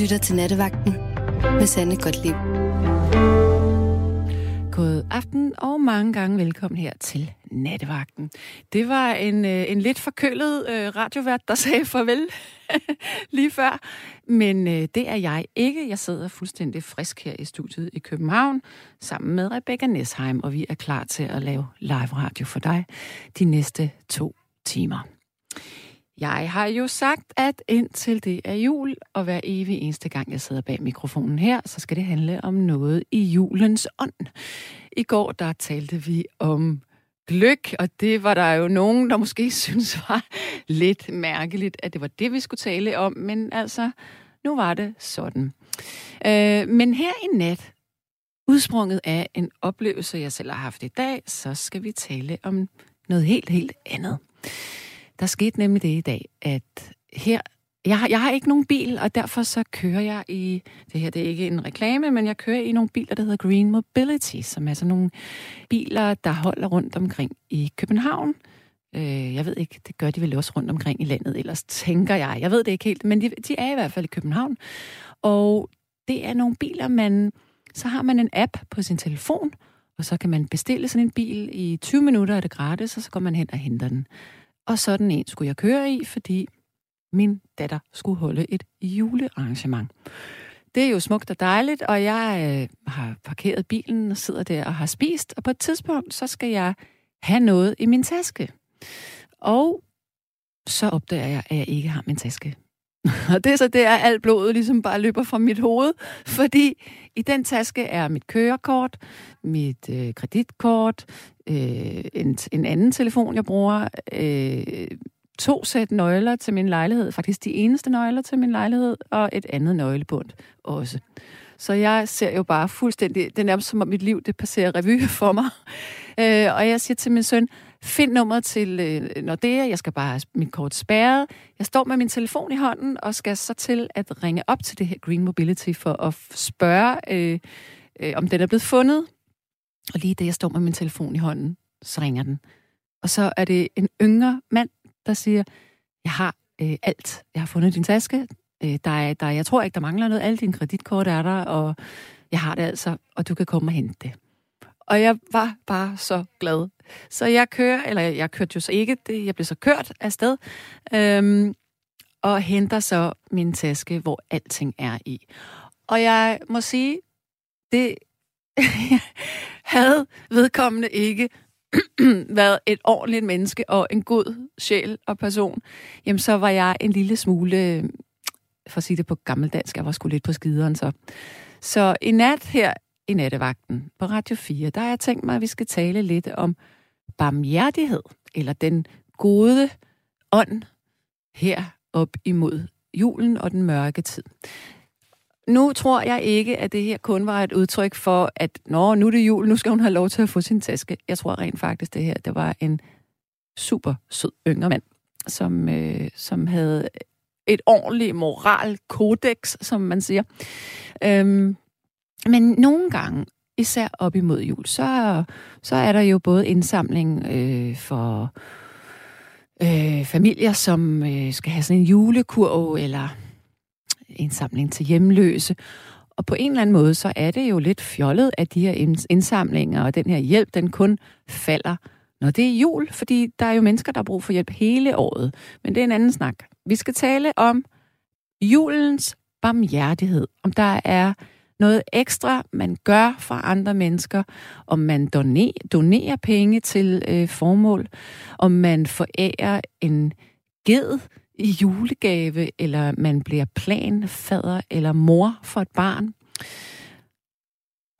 lytter til Nattevagten med Sande Liv. God aften og mange gange velkommen her til Nattevagten. Det var en, øh, en lidt forkølet øh, radiovært, der sagde farvel lige før. Men øh, det er jeg ikke. Jeg sidder fuldstændig frisk her i studiet i København sammen med Rebecca Nesheim, og vi er klar til at lave live radio for dig de næste to timer. Jeg har jo sagt, at indtil det er jul, og hver evig eneste gang, jeg sidder bag mikrofonen her, så skal det handle om noget i julens ånd. I går, der talte vi om gløk, og det var der jo nogen, der måske synes var lidt mærkeligt, at det var det, vi skulle tale om, men altså, nu var det sådan. Øh, men her i nat, udsprunget af en oplevelse, jeg selv har haft i dag, så skal vi tale om noget helt, helt andet. Der skete nemlig det i dag, at her jeg har, jeg har ikke nogen bil, og derfor så kører jeg i, det her det er ikke en reklame, men jeg kører i nogle biler, der hedder Green Mobility, som er sådan nogle biler, der holder rundt omkring i København. Øh, jeg ved ikke, det gør de vel også rundt omkring i landet, ellers tænker jeg. Jeg ved det ikke helt, men de, de er i hvert fald i København. Og det er nogle biler, man, så har man en app på sin telefon, og så kan man bestille sådan en bil i 20 minutter, er det gratis, og så går man hen og henter den. Og sådan en skulle jeg køre i, fordi min datter skulle holde et julearrangement. Det er jo smukt og dejligt, og jeg øh, har parkeret bilen og sidder der og har spist, og på et tidspunkt, så skal jeg have noget i min taske. Og så opdager jeg, at jeg ikke har min taske. og det er så der, alt blodet ligesom bare løber fra mit hoved, fordi i den taske er mit kørekort, mit øh, kreditkort, øh, en, en anden telefon, jeg bruger, øh, to sæt nøgler til min lejlighed, faktisk de eneste nøgler til min lejlighed, og et andet nøglebund også. Så jeg ser jo bare fuldstændig, det er nærmest som om mit liv, det passerer revy for mig. Øh, og jeg siger til min søn, find nummeret til øh, Nordea, jeg skal bare have mit kort spærret. Jeg står med min telefon i hånden, og skal så til at ringe op til det her Green Mobility for at spørge, øh, øh, om den er blevet fundet. Og lige da jeg står med min telefon i hånden, så ringer den. Og så er det en yngre mand, der siger, jeg har øh, alt. Jeg har fundet din taske. Øh, der er, der, jeg tror ikke, der mangler noget. Alle dine kreditkort er der, og jeg har det altså, og du kan komme og hente det. Og jeg var bare så glad. Så jeg kører, eller jeg kørte jo så ikke, det, jeg blev så kørt afsted, øhm, og henter så min taske, hvor alting er i. Og jeg må sige, det havde vedkommende ikke været et ordentligt menneske og en god sjæl og person, jamen så var jeg en lille smule, for at sige det på gammeldansk, jeg var sgu lidt på skideren så. Så i nat her i nattevagten på Radio 4, der har jeg tænkt mig, at vi skal tale lidt om barmhjertighed, eller den gode ånd her op imod julen og den mørke tid. Nu tror jeg ikke, at det her kun var et udtryk for, at Nå, nu er det jul, nu skal hun have lov til at få sin taske. Jeg tror rent faktisk, det her det var en super sød yngre mand, som, øh, som havde et ordentligt moralkodex, som man siger. Øhm, men nogle gange, især op imod jul, så, så er der jo både indsamling øh, for øh, familier, som øh, skal have sådan en julekurv, eller indsamling til hjemløse. Og på en eller anden måde, så er det jo lidt fjollet, at de her indsamlinger og den her hjælp, den kun falder, når det er jul, fordi der er jo mennesker, der har brug for hjælp hele året. Men det er en anden snak. Vi skal tale om julens barmhjertighed. Om der er noget ekstra, man gør for andre mennesker, om man donerer, donerer penge til øh, formål, om man forærer en ged i julegave, eller man bliver planfader eller mor for et barn.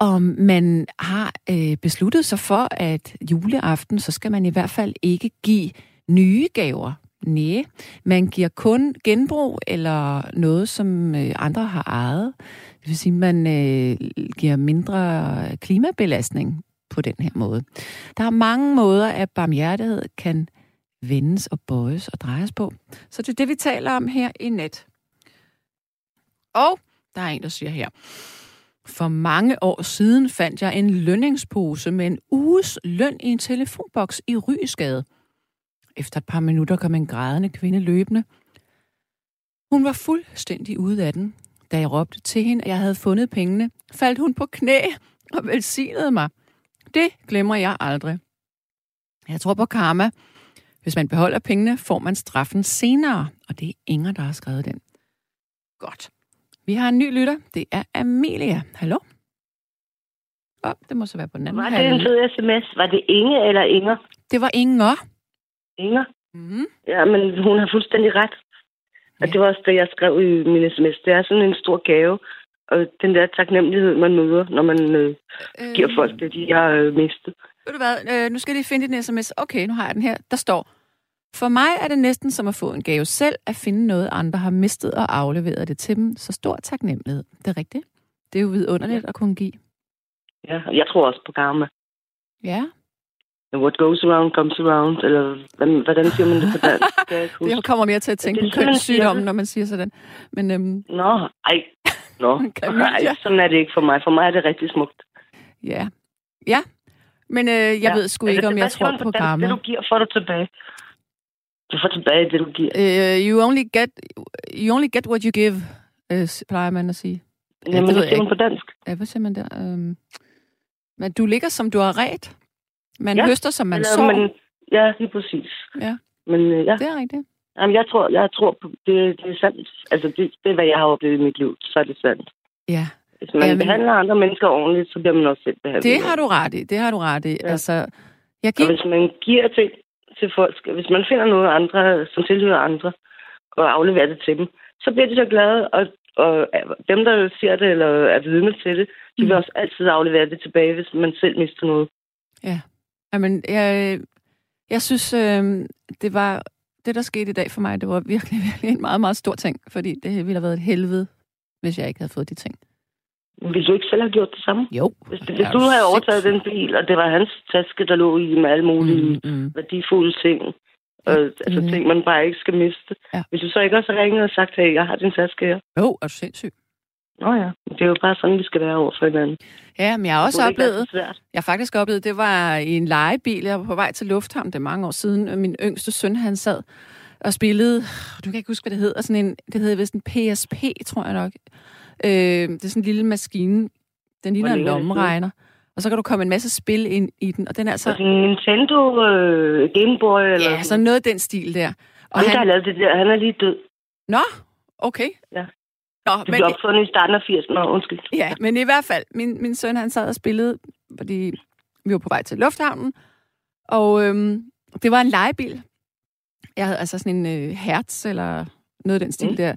Om man har øh, besluttet sig for, at juleaften, så skal man i hvert fald ikke give nye gaver. Nej, man giver kun genbrug eller noget, som øh, andre har ejet. Det vil sige, at man øh, giver mindre klimabelastning på den her måde. Der er mange måder, at barmhjertighed kan vendes og bøjes og drejes på. Så det er det, vi taler om her i net. Og der er en, der siger her. For mange år siden fandt jeg en lønningspose med en uges løn i en telefonboks i Rysgade. Efter et par minutter kom en grædende kvinde løbende. Hun var fuldstændig ude af den. Da jeg råbte til hende, at jeg havde fundet pengene, faldt hun på knæ og velsignede mig. Det glemmer jeg aldrig. Jeg tror på karma. Hvis man beholder pengene, får man straffen senere. Og det er Inger, der har skrevet den. Godt. Vi har en ny lytter. Det er Amelia. Hallo? Åh, oh, det må så være på den anden. Var det en fed sms? Var det Inge eller Inger? Det var Inger. Inger? Mm. Ja, men hun har fuldstændig ret. Og Ja. det var også det, jeg skrev i min sms. Det er sådan en stor gave. Og den der taknemmelighed, man møder, når man øh, giver folk det, de har øh, mistet. Ved du hvad, øh, nu skal jeg lige finde din sms. Okay, nu har jeg den her. Der står, for mig er det næsten som at få en gave selv, at finde noget, andre har mistet og afleveret det til dem. Så stor taknemmelighed. Det er rigtigt. Det er jo vidunderligt at kunne give. Ja, og jeg tror også på karma. Ja, What goes around, comes around. Eller hvordan, hvordan siger man det på dansk? Det jeg kommer mere til at tænke Det på sådan, man siger kønssygdom, det. når man siger sådan. Men øhm, Nå, ej. Nå, ej, sådan er det ikke for mig. For mig er det rigtig smukt. ja. Ja, men øh, jeg Ja. ved sgu Altså, ikke, om hvad jeg tror på karma. Det, du giver, får du tilbage. Du får tilbage det, du giver. Uh, you only get you only get what you give, uh, plejer man at sige. Ja, Jamen, det jeg siger man på dansk? Ja, hvad siger man der? Um, men du ligger, som du har ret. Man Ja, høster, som man Eller, sår. men, ja, lige præcis. Ja. Men øh, ja, Det er rigtigt. Jamen, jeg tror, jeg tror det, det er sandt. Altså, det, det er, hvad jeg har oplevet i mit liv. Så er det sandt. Ja, Hvis man Jamen- behandler andre mennesker ordentligt, så bliver man også selv behandlet. det har du ret i. Det har du ret i. Ja. Altså, jeg Og giver... hvis man giver ting til folk, hvis man finder noget andre, som tilhører andre, og afleverer det til dem, så bliver de så glade, og, og dem, der siger det, eller er vidne til det, de vil Mm. også altid aflevere det tilbage, hvis man selv mister noget. Jamen, jeg, jeg synes, øh, det var... Det, der skete i dag for mig, det var virkelig, virkelig en meget, meget stor ting. Fordi det ville have været et helvede, hvis jeg ikke havde fået de ting. Vil du ikke selv have gjort det samme? Jo. Hvis, Er hvis du havde overtaget den bil, og det var hans taske, der lå i med alle mulige Mm, mm. værdifulde ting, og, altså det- ting, man bare ikke skal miste. Ja. Hvis du så ikke også ringet og sagt, hey, jeg har din taske her. Jo, er du sindssyg? Nå ja, det er jo bare sådan, vi skal være over for hinanden. Ja, men jeg har også oplevet, så jeg har faktisk oplevet, det var i en legebil, jeg var på vej til Lufthavn, det er mange år siden, og min yngste søn, han sad og spillede, du kan ikke huske, hvad det hedder, sådan en, det hedder vist en PSP, tror jeg nok. Øh, det er sådan en lille maskine, den ligner en er lommeregner. Og så kan du komme en masse spil ind i den, og den er altså, Altså Nintendo øh, Game Boy, eller ja, sådan noget af den stil der. Og han, der har han, lavet det der, han er lige død. nå, okay. Ja. Nå, Det men, blev opfundet i starten af 80'erne, Nå, undskyld. Ja, men i hvert fald, min, min søn han sad og spillede, fordi vi var på vej til lufthavnen, og øhm, det var en legebil. Jeg havde altså sådan en øh, hertz, eller noget af den stil mm. Der.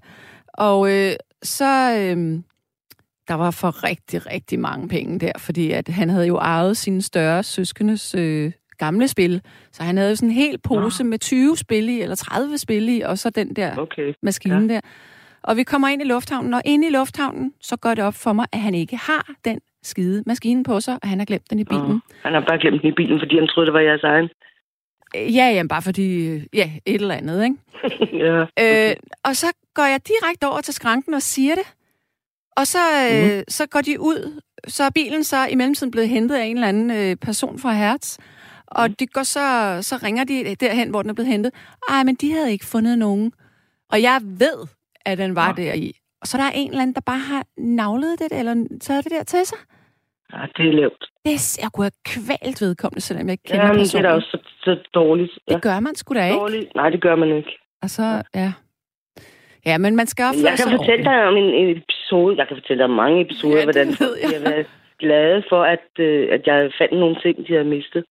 Og øh, så, øhm, der var for rigtig, rigtig mange penge der, fordi at han havde jo arvet sine større søskendes øh, gamle spil. Så han havde jo sådan en hel pose med 20 spil i, eller 30 spil i, og så den der Okay. maskinen ja. der. Og vi kommer ind i lufthavnen, og inde i lufthavnen, så går det op for mig, at han ikke har den skide maskine på sig, og han har glemt den i bilen. Oh, han har bare glemt den i bilen, fordi han troede, det var jeres egen. Øh. Ja, jamen bare fordi, øh, ja, et eller andet, ikke? ja. Øh, og så går jeg direkte over til skranken og siger det. Og så, øh, mm. så går de ud. Så er bilen så i mellemtiden blevet hentet af en eller anden øh, person fra Hertz. Og de går så, så ringer de derhen, hvor den er blevet hentet. Ej, men de havde ikke fundet nogen. Og jeg ved, at den var Nå. der i. Og så er der en eller anden, der bare har navlet det, eller taget det der til sig. ja, det er lavt. Det er, jeg kunne have kvalt vedkommende, selvom jeg ikke kender Ja, men det er personen. da også så, så dårligt. Ja. Det gør man sgu da ikke. Dårligt? Nej, det gør man ikke. Og så, ja. Ja, men man skal opføre jeg kan fortælle dig om en, en episode. Jeg kan fortælle dig om mange episoder, Ja, hvordan ved jeg. har været glade for, at, øh, at jeg fandt nogle ting, de havde mistet.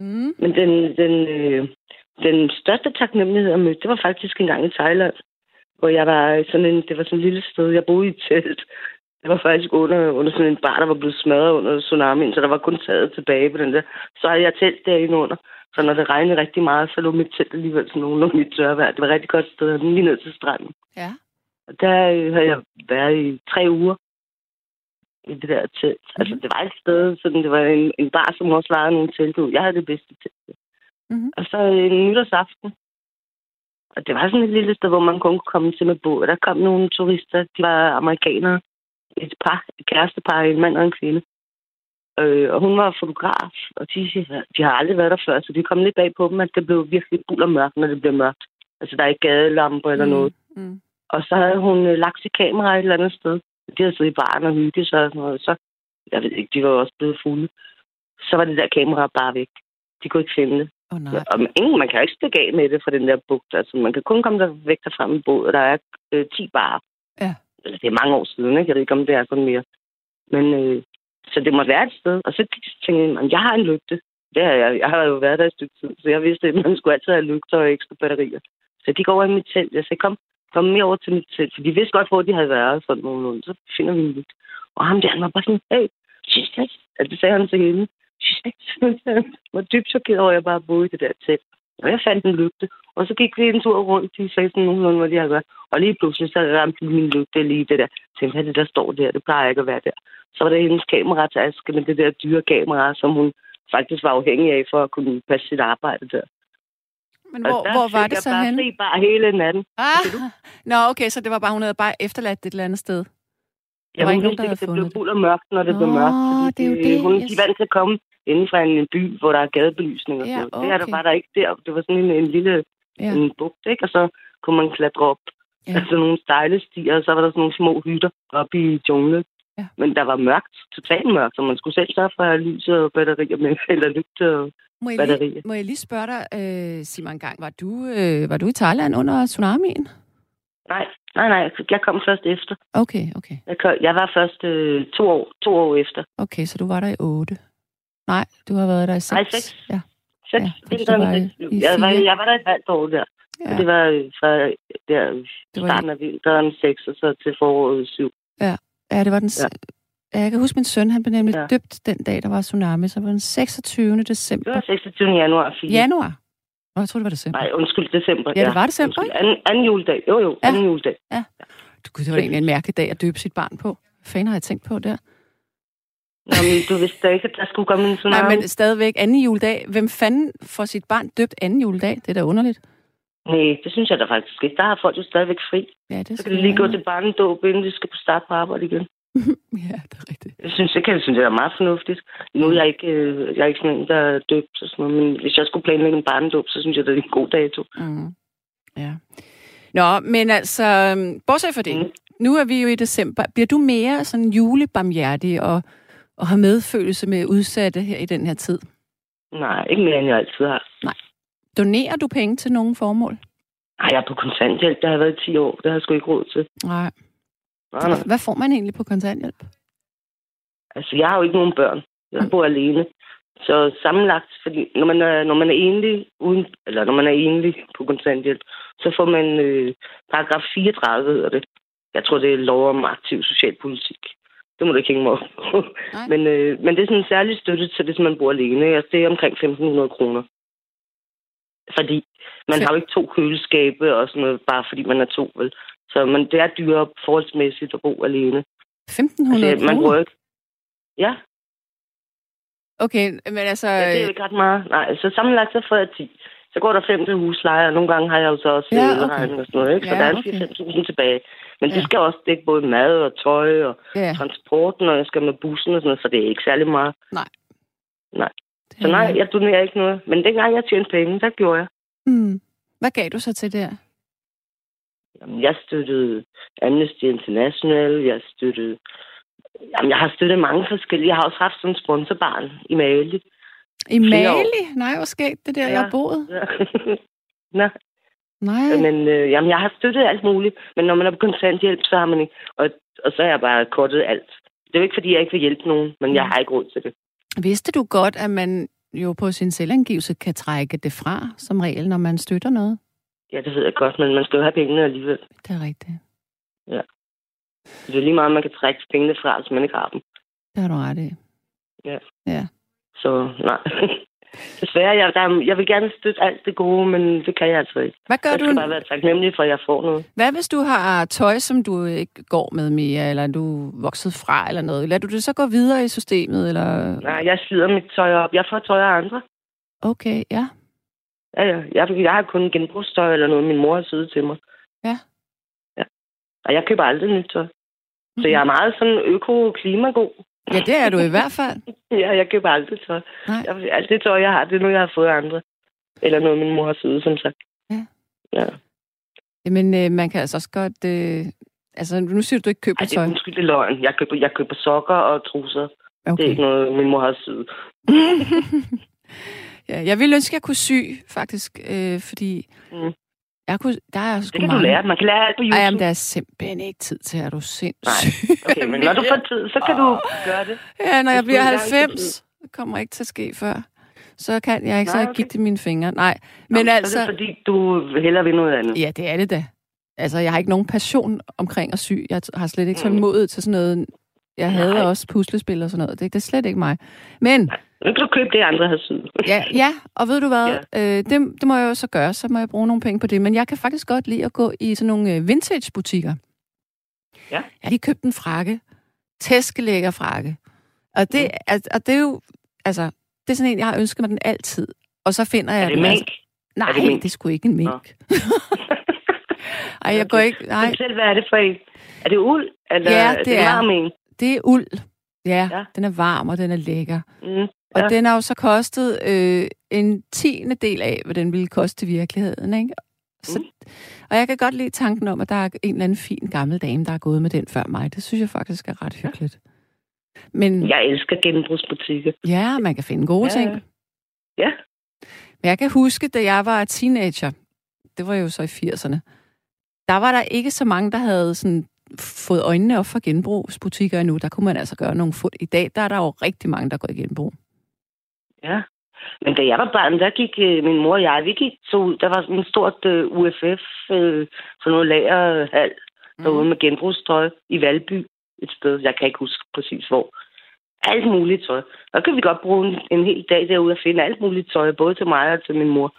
Mm. Men den, den, øh, den største taknemmelighed, jeg mødte, det var faktisk en gang i Thailand, hvor jeg var sådan en, det var sådan et lille sted, jeg boede i et telt. Det var faktisk under, under sådan en bar, der var blevet smadret under tsunamien, så der var kun taget tilbage på den der. Så havde jeg telt derinde under. Så når det regnede rigtig meget, så lå mit telt alligevel sådan nogenlunde i tørvejr. Det var et rigtig godt sted, lige ned til stranden. Ja. Og der øh, havde jeg været i tre uger i det der telt. Mm-hmm. Altså, det var et sted, sådan, det var en, en bar, som også lejede nogle telt ud. Jeg havde det bedste telt. Mhm. Og så en nytårsaften. Og det var sådan et lille sted, hvor man kun kunne komme til med båd. Og der kom nogle turister, de var amerikanere. Et par, et kærestepar, en mand og en kvinde. Øh, og hun var fotograf, og de, de har aldrig været der før, så de kom lidt bag på dem, at det blev virkelig fuld og mørkt, når det blev mørkt. Altså, der er ikke gadelamper eller noget. Mm. Og så havde hun øh, lagt sit kamera et eller andet sted. De havde siddet i baren og hygget sig og sådan noget. Så, jeg ved ikke, de var også blevet fulde. Så var det der kamera bare væk. De kunne ikke finde det. Oh, nej. Og ingen, man kan jo ikke stikke af med det fra den der bugt. Altså, man kan kun komme der væk derfra med båd, og der er øh, 10 barer. Ja. Eller det er mange år siden, ikke? Jeg ved ikke, om det er sådan mere. Men, øh, så det må være et sted. Og så tænkte jeg, jeg har en lygte. Det har jeg, jeg har jo været der et stykke tid, så jeg vidste, at man skulle altid have lygter og ekstra batterier. Så de går over i mit telt. Jeg sagde, kom, kom mere over til mit telt. For de vidste godt, hvor de havde været. Sådan nogenlunde. Så finder vi en lygt. Og ham der, han var bare sådan, hey, sex. Altså, det sagde han til hende. Jeg var dybt chokeret over, at jeg bare boede i det der telt. Og jeg fandt en lygte. Og så gik vi en tur rundt. De sagde sådan nogenlunde, hvad de havde været. Og lige pludselig så ramte min lygte lige det der. Jeg tænkte, hvad det der står der? Det plejer ikke at være der. Så var der hendes kamerataske med det der dyre kamera, som hun faktisk var afhængig af for at kunne passe sit arbejde der. Men hvor, hvor var det så jeg henne? bare bare hele natten. Ah, nå, okay, så det var bare, hun havde bare efterladt det et eller andet sted. Ja, var hun vidste ikke, at det blev det. fuld og mørkt, når det blev Nå, mørkt. fordi det er jo det, Hun, yes. De vant til at komme inden fra en by, hvor der er gadebelysning og Ja, sådan noget. Det er der okay. bare der ikke der. Det var sådan en, en lille Ja. en bugt, ikke? Og så kunne man klatre op. Ja. Altså nogle stejle stier, og så var der sådan nogle små hytter oppe i junglen. Ja. Men der var mørkt, totalt mørkt, så man skulle selv sørge for at have lys og batterier med, eller lygte og Må jeg, batterier. lige, må jeg lige spørge dig, øh, Simon gang, var du, øh, var du i Thailand under tsunamien? Nej, nej, nej. Jeg kom først efter. Okay, okay. Jeg, kom, jeg var først øh, to, år, to år efter. Okay, så du var der i 8. Nej, du har været der i 6. Nej, seks. Ja, Seks, Ja, ja, vinteren, du var i- seks. i jeg, var, jeg var der et halvt år der. Ja. ja. Det var øh, fra der, Det var starten af vinteren 6, og så til foråret 7. ja, det var den... Ja. Jeg kan huske, min søn, han blev nemlig ja. Ja. døbt den dag, der var tsunami, så var den 26. Det december. var 26. januar 4. Januar? Nå, jeg tror det var december. Nej, undskyld, december. Ja, det var december, Undskyld, anden, anden juledag. Jo, jo, Ja. anden juledag. Du, Gud, det var egentlig en mærkelig dag at døbe sit barn på. Hvad fanden har jeg tænkt på der? Nå, men du vidste da ikke, at der skulle komme en tsunami. Nej, men stadigvæk anden juledag. Hvem fanden får sit barn døbt anden juledag? Det er da underligt. Nej, det synes jeg da faktisk ikke. Der har folk jo stadigvæk fri. Ja, det Så kan de lige gå til barnedåb, inden de skal på starte på arbejde igen. Ja, det er rigtigt. Jeg synes, det kan jeg synes, det er meget fornuftigt. Nu er jeg ikke, øh, jeg er ikke sådan en, der er døbt og sådan noget, men hvis jeg skulle planlægge en barnedåb, så synes jeg, det er en god dato. Mm. Ja. Nå, men altså, øhm, bortset fra det. Mm. nu er vi jo i december. Bliver du mere sådan julebarmhjertig og, og har medfølelse med udsatte her i den her tid? Nej, ikke mere, end jeg altid har. Donerer du penge til nogen formål? Nej, jeg er på kontanthjælp. Det har jeg været i 10 år. Det har jeg sgu ikke råd til. Nej. Nej, nej. Hvad får man egentlig på kontanthjælp? Altså, jeg har jo ikke nogen børn. Jeg bor alene. Så sammenlagt, fordi når man er, når man er enlig, uden, eller når man er enlig på kontanthjælp, så får man øh, paragraf 34, hedder det. Jeg tror, det er lov om aktiv socialpolitik. Det må du ikke hænge mig op på. Men, øh, men det er sådan en særlig støtte til, hvis man bor alene. Altså, det er omkring 1.500 kroner. Fordi man Så- har jo ikke to køleskabe og sådan noget, bare fordi man er to, vel? Så man, det er dyrere forholdsmæssigt at bo alene. 1.500 Altså, man bruger ikke... Ja, Okay, men altså... Ja, det er jo ikke ret meget. Nej, så sammenlagt så får jeg 10. Så går der 5 til husleje, og nogle gange har jeg jo så også Ja, okay. og sådan noget, ikke? Så Ja, der er okay. 4-5.000 tilbage. Men Ja. det skal også dække både mad og tøj og ja, transporten, og jeg skal med bussen og sådan noget, så det er ikke særlig meget. det Så nej, jeg donerer ikke noget. Men dengang jeg tjente penge, der gjorde jeg. Hmm. Hvad gav du så til der? Jamen, jeg støttede Amnesty International, jeg støttede... Jamen, jeg har støttet mange forskellige. Jeg har også haft sådan en sponsorbarn i Mali. I. Mali? Nej, hvor skægt det der, Ja. jeg har boet. Ja. Nå, Nej. Men øh, jamen, jeg har støttet alt muligt, men når man er på kontanthjælp, så har man ikke... Og, og så har jeg bare kortet alt. Det er jo ikke, fordi jeg ikke vil hjælpe nogen, men jeg Mm. har ikke råd til det. Vidste du godt, at man jo på sin selvangivelse kan trække det fra, som regel, når man støtter noget? Ja, det ved jeg godt, men man skal jo have pengene alligevel. Det er rigtigt. Det er lige meget, man kan trække pengene fra, hvis man ikke har dem. Det har du ret i. Ja. Ja. Så nej. Desværre, jeg, der, jeg vil gerne støtte alt det gode, men det kan jeg altså ikke. Hvad gør Jeg du, skal bare være taknemmelig for, at jeg får noget. hvad hvis du har tøj, som du ikke går med mere, eller du er vokset fra, eller noget? Lader du det så gå videre i systemet, eller? Nej, jeg slider mit tøj op. Jeg får tøj af andre. Okay, ja. Ja, ja. Jeg, jeg har kun genbrugstøj eller noget, min mor har syet til mig. Ja. Ja. Og jeg køber aldrig nyt tøj. Så jeg er meget sådan øko-klimagod. Ja, det er du i hvert fald. Ja, jeg køber aldrig tøj. Nej. Jeg, alt det tøj, jeg har, det er noget, jeg har fået af andre. Eller noget, min mor har syet, som sagt. Ja. Ja. Jamen, øh, man kan altså også godt... Øh, altså, nu siger du, du ikke køber Ej, det tøj. er undskyld, det er løgn. Jeg køber, jeg køber sokker og trusser. Okay. Det er ikke noget, min mor har syet. ja, jeg ville ønske, at jeg kunne sy, faktisk, øh, fordi Mm. Jeg kunne, der er sgu Det kan du mange. lære. Man kan lære alt på YouTube. Ej, jamen, der er simpelthen ikke tid til, at du sindssyg. Okay, men når du får tid, så kan du gøre det. Ja, når jeg du bliver engang får 90, det kommer ikke til at ske før. Så kan jeg ikke, så Nej, jeg okay. givet i mine fingre. Nej, men Nå, altså... Så er det fordi, du hellere vil noget andet. Ja, det er det da. Altså, jeg har ikke nogen passion omkring at sy. Jeg har slet ikke Mm. tålmodighed til sådan noget. Jeg havde Nej. også puslespil og sådan noget. Det, det er slet ikke mig. Men, Nu kan du købe det, andre har syet. ja, ja og ved du hvad? Ja. Øh, det, det må jeg jo så gøre. Så må jeg bruge nogle penge på det. Men jeg kan faktisk godt lide at gå i sådan nogle øh, vintage-butikker. Ja. Jeg har lige købt en frakke. Tæskelækker frakke. Og det, Mm. og det er jo... Altså, det er sådan en, jeg har ønsket mig den altid. Og så finder jeg Er det den. mink? Nej, Er det det, mink? det er sgu ikke en mink. Ej, jeg går ikke... Nej, Fortæl, hvad er det for en? Er det uld? Eller Ja, er det er. varm en? det er uld. Ja. ja, den er varm, og den er lækker. Mm. Og Ja. den har jo så kostet øh, en tiende del af, hvad den ville koste i virkeligheden. Ikke? Så, Mm. Og jeg kan godt lide tanken om, at der er en eller anden fin gammel dame, der er gået med den før mig. Det synes jeg faktisk er ret hyggeligt. Men Jeg elsker genbrugsbutikker. ja, man kan finde gode Ja, ting. ja. Ja. Men jeg kan huske, da jeg var teenager, det var jo så i 80'erne, der var der ikke så mange, der havde sådan fået øjnene op for genbrugsbutikker endnu. Der kunne man altså gøre nogle fund. I dag, der er der jo rigtig mange, der går i genbrug. Ja. Men da jeg var barn, der gik øh, min mor og jeg, vi gik så ud. Der var sådan en stort øh, UFF, øh, sådan noget lagerhal derude med genbrugstøj i Valby et sted. Jeg kan ikke huske præcis hvor. Alt muligt tøj. Der kan vi godt bruge en, en hel dag derude og finde alt muligt tøj, både til mig og til min mor.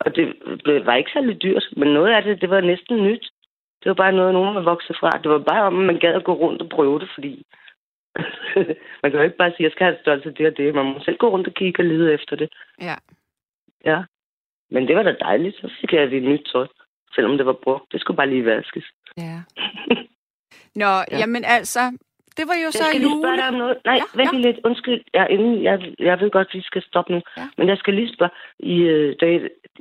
Og det blev- var ikke særlig dyrt, men noget af det, det var næsten nyt. Det var bare noget, nogen var vokset fra. Det var bare om, man gad at gå rundt og prøve det, fordi man kan jo ikke bare sige, at jeg skal have størrelse det og det. Man må selv gå rundt og kigge og lede efter det. Ja. Ja. Men det var da dejligt. Så fik jeg et nyt tøj, selvom det var brugt. Det skulle bare lige vaskes. Ja. Nå, ja. jamen altså, det var jo Jeg så skal jule. spørge dig om noget. Nej, Ja, vent ja. lidt. Undskyld. Jeg, inden, jeg, jeg ved godt, at vi skal stoppe nu. Ja. Men jeg skal lige spørge. I, øh, da,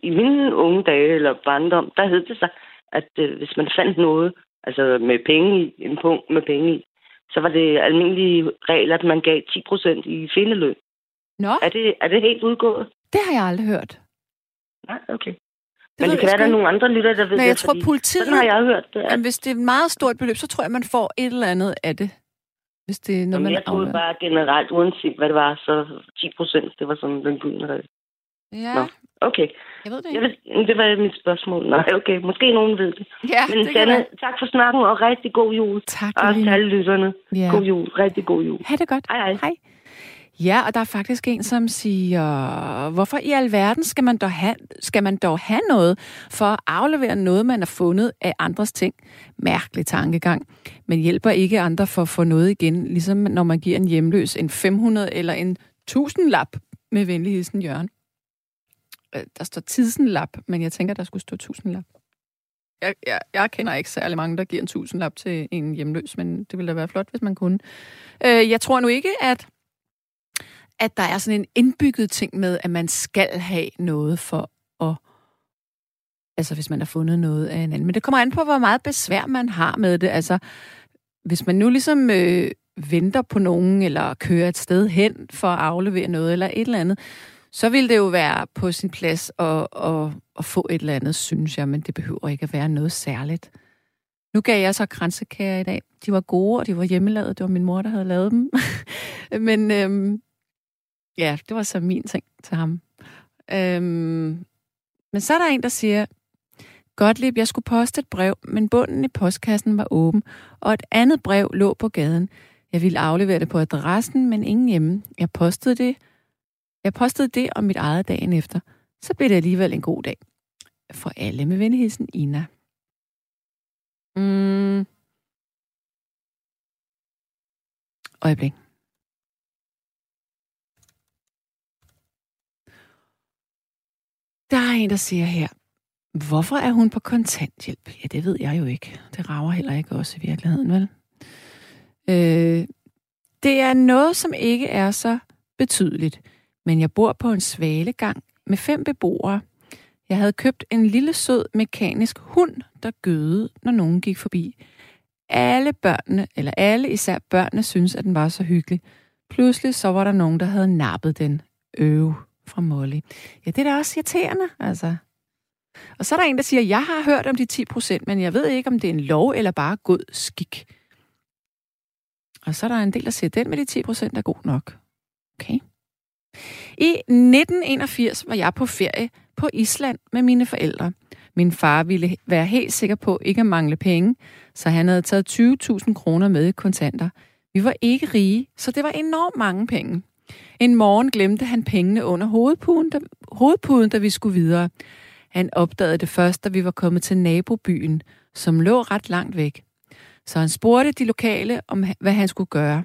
I mine unge dage, eller barndom, der hed det sig, at øh, hvis man fandt noget, altså med penge i, en punkt med penge i, så var det almindelige regel, at man gav 10 procent i findeløn. Nå, Er det, er det helt udgået? det har jeg aldrig hørt. Nej, okay. Det Men det kan være, der sgu er nogle andre lytter, der ved Men det. jeg tror, fordi politiet... Sådan har jeg hørt det. Jamen, hvis det er et meget stort beløb, så tror jeg, man får et eller andet af det. Hvis det er noget, Jamen, man jeg troede afleverer. bare generelt, uanset hvad det var, så 10 procent, det var sådan den gyldne regel. Ja, Nå. Okay, jeg ved det jeg ikke. ved, det var mit spørgsmål. Nej, okay, måske nogen ved det. Ja, Men det Sanne, tak for snakken, og rigtig god jul. Tak, Og til alle lytterne. Ja. God jul, rigtig god jul. Ha' det godt. Hej, hej. Hej. Ja, og der er faktisk en, som siger, hvorfor i alverden skal man dog have, skal man dog have noget for at aflevere noget, man har fundet af andres ting? Mærkelig tankegang. Men hjælper ikke andre for at få noget igen, ligesom når man giver en hjemløs en 500 eller en 1000 lap med venlig hilsen Jørgen. Øh, Der står tidsenlap, men jeg tænker, der skulle stå 1000 lap. Jeg, jeg, jeg kender ikke særlig mange, der giver en 1000 lap til en hjemløs, men det ville da være flot, hvis man kunne. Øh, jeg tror nu ikke, at at der er sådan en indbygget ting med, at man skal have noget for at... Altså, hvis man har fundet noget af en anden. Men det kommer an på, hvor meget besvær man har med det. Altså, hvis man nu ligesom øh, venter på nogen, eller kører et sted hen for at aflevere noget, eller et eller andet, så ville det jo være på sin plads at, at, at få et eller andet, synes jeg, men det behøver ikke at være noget særligt. Nu gav jeg så kransekager i dag. De var gode, og de var hjemmelavet. Det var min mor, der havde lavet dem. men øhm, ja, det var så min ting til ham. Øhm, men så er der en, der siger, Gottlieb, jeg skulle poste et brev, men bunden i postkassen var åben, og et andet brev lå på gaden. Jeg ville aflevere det på adressen, men ingen hjemme. Jeg postede det. Jeg postede det om mit eget dagen efter. Så blev det alligevel en god dag. For alle med venhilsen Ina. Mm. Øjeblik. Der er en, der siger her, hvorfor er hun på kontanthjælp? Ja, det ved jeg jo ikke. Det rager heller ikke også i virkeligheden, vel? Øh, det er noget, som ikke er så betydeligt, men jeg bor på en svalegang med fem beboere. Jeg havde købt en lille sød mekanisk hund der gøede, når nogen gik forbi. Alle børnene, eller alle især børnene, synes at den var så hyggelig. Pludselig så var der nogen, der havde nappet den Øv fra Molly. Ja, det er da også irriterende, altså. Og så er der en, der siger, jeg har hørt om de 10 procent, men jeg ved ikke, om det er en lov eller bare god skik. Og så er der en del, der siger, den med de 10 procent er god nok. Okay. I 1981 var jeg på ferie på Island med mine forældre. Min far ville være helt sikker på ikke at mangle penge, så han havde taget 20.000 kroner med i kontanter. Vi var ikke rige, så det var enormt mange penge. En morgen glemte han pengene under hovedpuden, da, hovedpuden, da vi skulle videre. Han opdagede det først, da vi var kommet til nabobyen, som lå ret langt væk. Så han spurgte de lokale om, hvad han skulle gøre.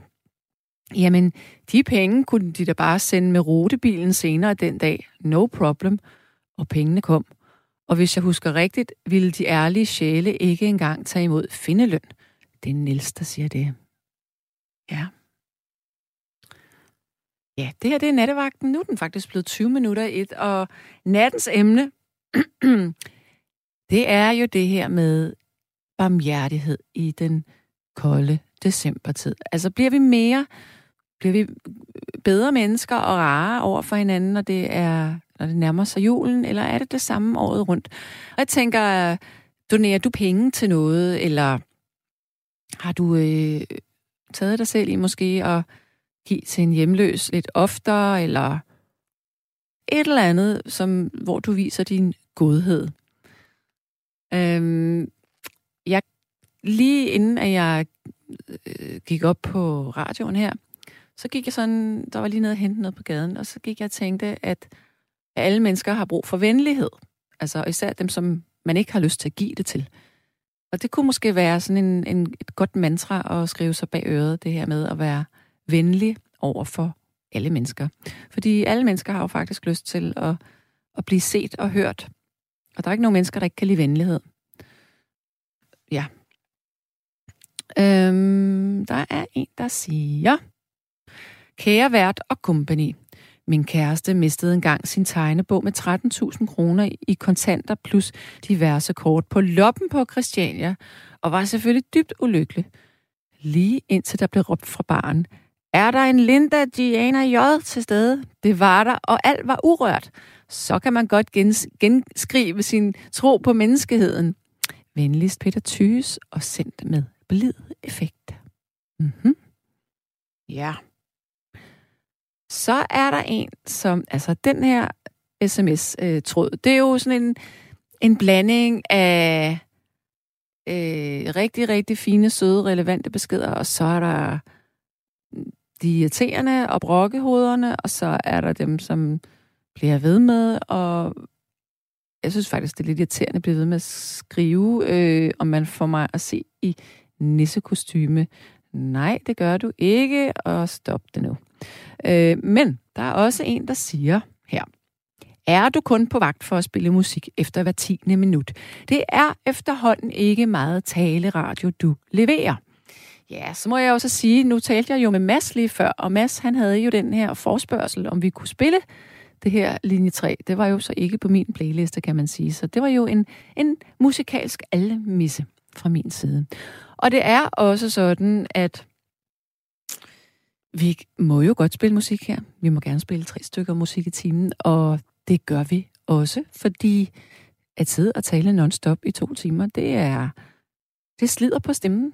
Jamen, de penge kunne de da bare sende med rutebilen senere den dag. No problem. Og pengene kom. Og hvis jeg husker rigtigt, ville de ærlige sjæle ikke engang tage imod findeløn. Det er Niels, der siger det. Ja. Ja, det her det er nattevagten. Nu er den faktisk blevet 20 minutter i et, og nattens emne, det er jo det her med barmhjertighed i den kolde decembertid. Altså bliver vi mere, bliver vi bedre mennesker og rare over for hinanden, når det er når det nærmer sig julen, eller er det det samme året rundt? Og jeg tænker, donerer du penge til noget, eller har du øh, taget dig selv i måske at give til en hjemløs lidt oftere, eller et eller andet, som, hvor du viser din godhed. Øhm, jeg, lige inden at jeg øh, gik op på radioen her, så gik jeg sådan, der var lige nede og hente noget på gaden, og så gik jeg og tænkte, at alle mennesker har brug for venlighed. Altså især dem, som man ikke har lyst til at give det til. Og det kunne måske være sådan en, en, et godt mantra at skrive sig bag øret, det her med at være venlig over for alle mennesker. Fordi alle mennesker har jo faktisk lyst til at, at blive set og hørt. Og der er ikke nogen mennesker, der ikke kan lide venlighed. Ja. Øhm, der er en, der siger... Kære vært og company. Min kæreste mistede engang sin tegnebog med 13.000 kroner i kontanter plus diverse kort på loppen på Christiania, og var selvfølgelig dybt ulykkelig. Lige indtil der blev råbt fra baren. Er der en Linda Diana J til stede? Det var der, og alt var urørt. Så kan man godt gens- genskrive sin tro på menneskeheden. Venligst Peter Thyes og sendt med blid effekt. Mm-hmm. Ja. Så er der en, som, altså den her sms-tråd, øh, det er jo sådan en, en blanding af øh, rigtig, rigtig fine, søde, relevante beskeder, og så er der de irriterende og brokkehoderne, og så er der dem, som bliver ved med, og jeg synes faktisk, det er lidt irriterende at blive ved med at skrive, øh, om man får mig at se i nissekostyme. Nej, det gør du ikke, og stop det nu. Øh, men der er også en, der siger her, er du kun på vagt for at spille musik efter hver tiende minut? Det er efterhånden ikke meget taleradio, du leverer. Ja, så må jeg også sige, nu talte jeg jo med Mads lige før, og Mads han havde jo den her forspørgsel, om vi kunne spille det her linje 3. Det var jo så ikke på min playliste, kan man sige. Så det var jo en, en musikalsk almisse fra min side. Og det er også sådan, at vi må jo godt spille musik her. Vi må gerne spille tre stykker musik i timen, og det gør vi også, fordi at sidde og tale non-stop i to timer, det er det slider på stemmen.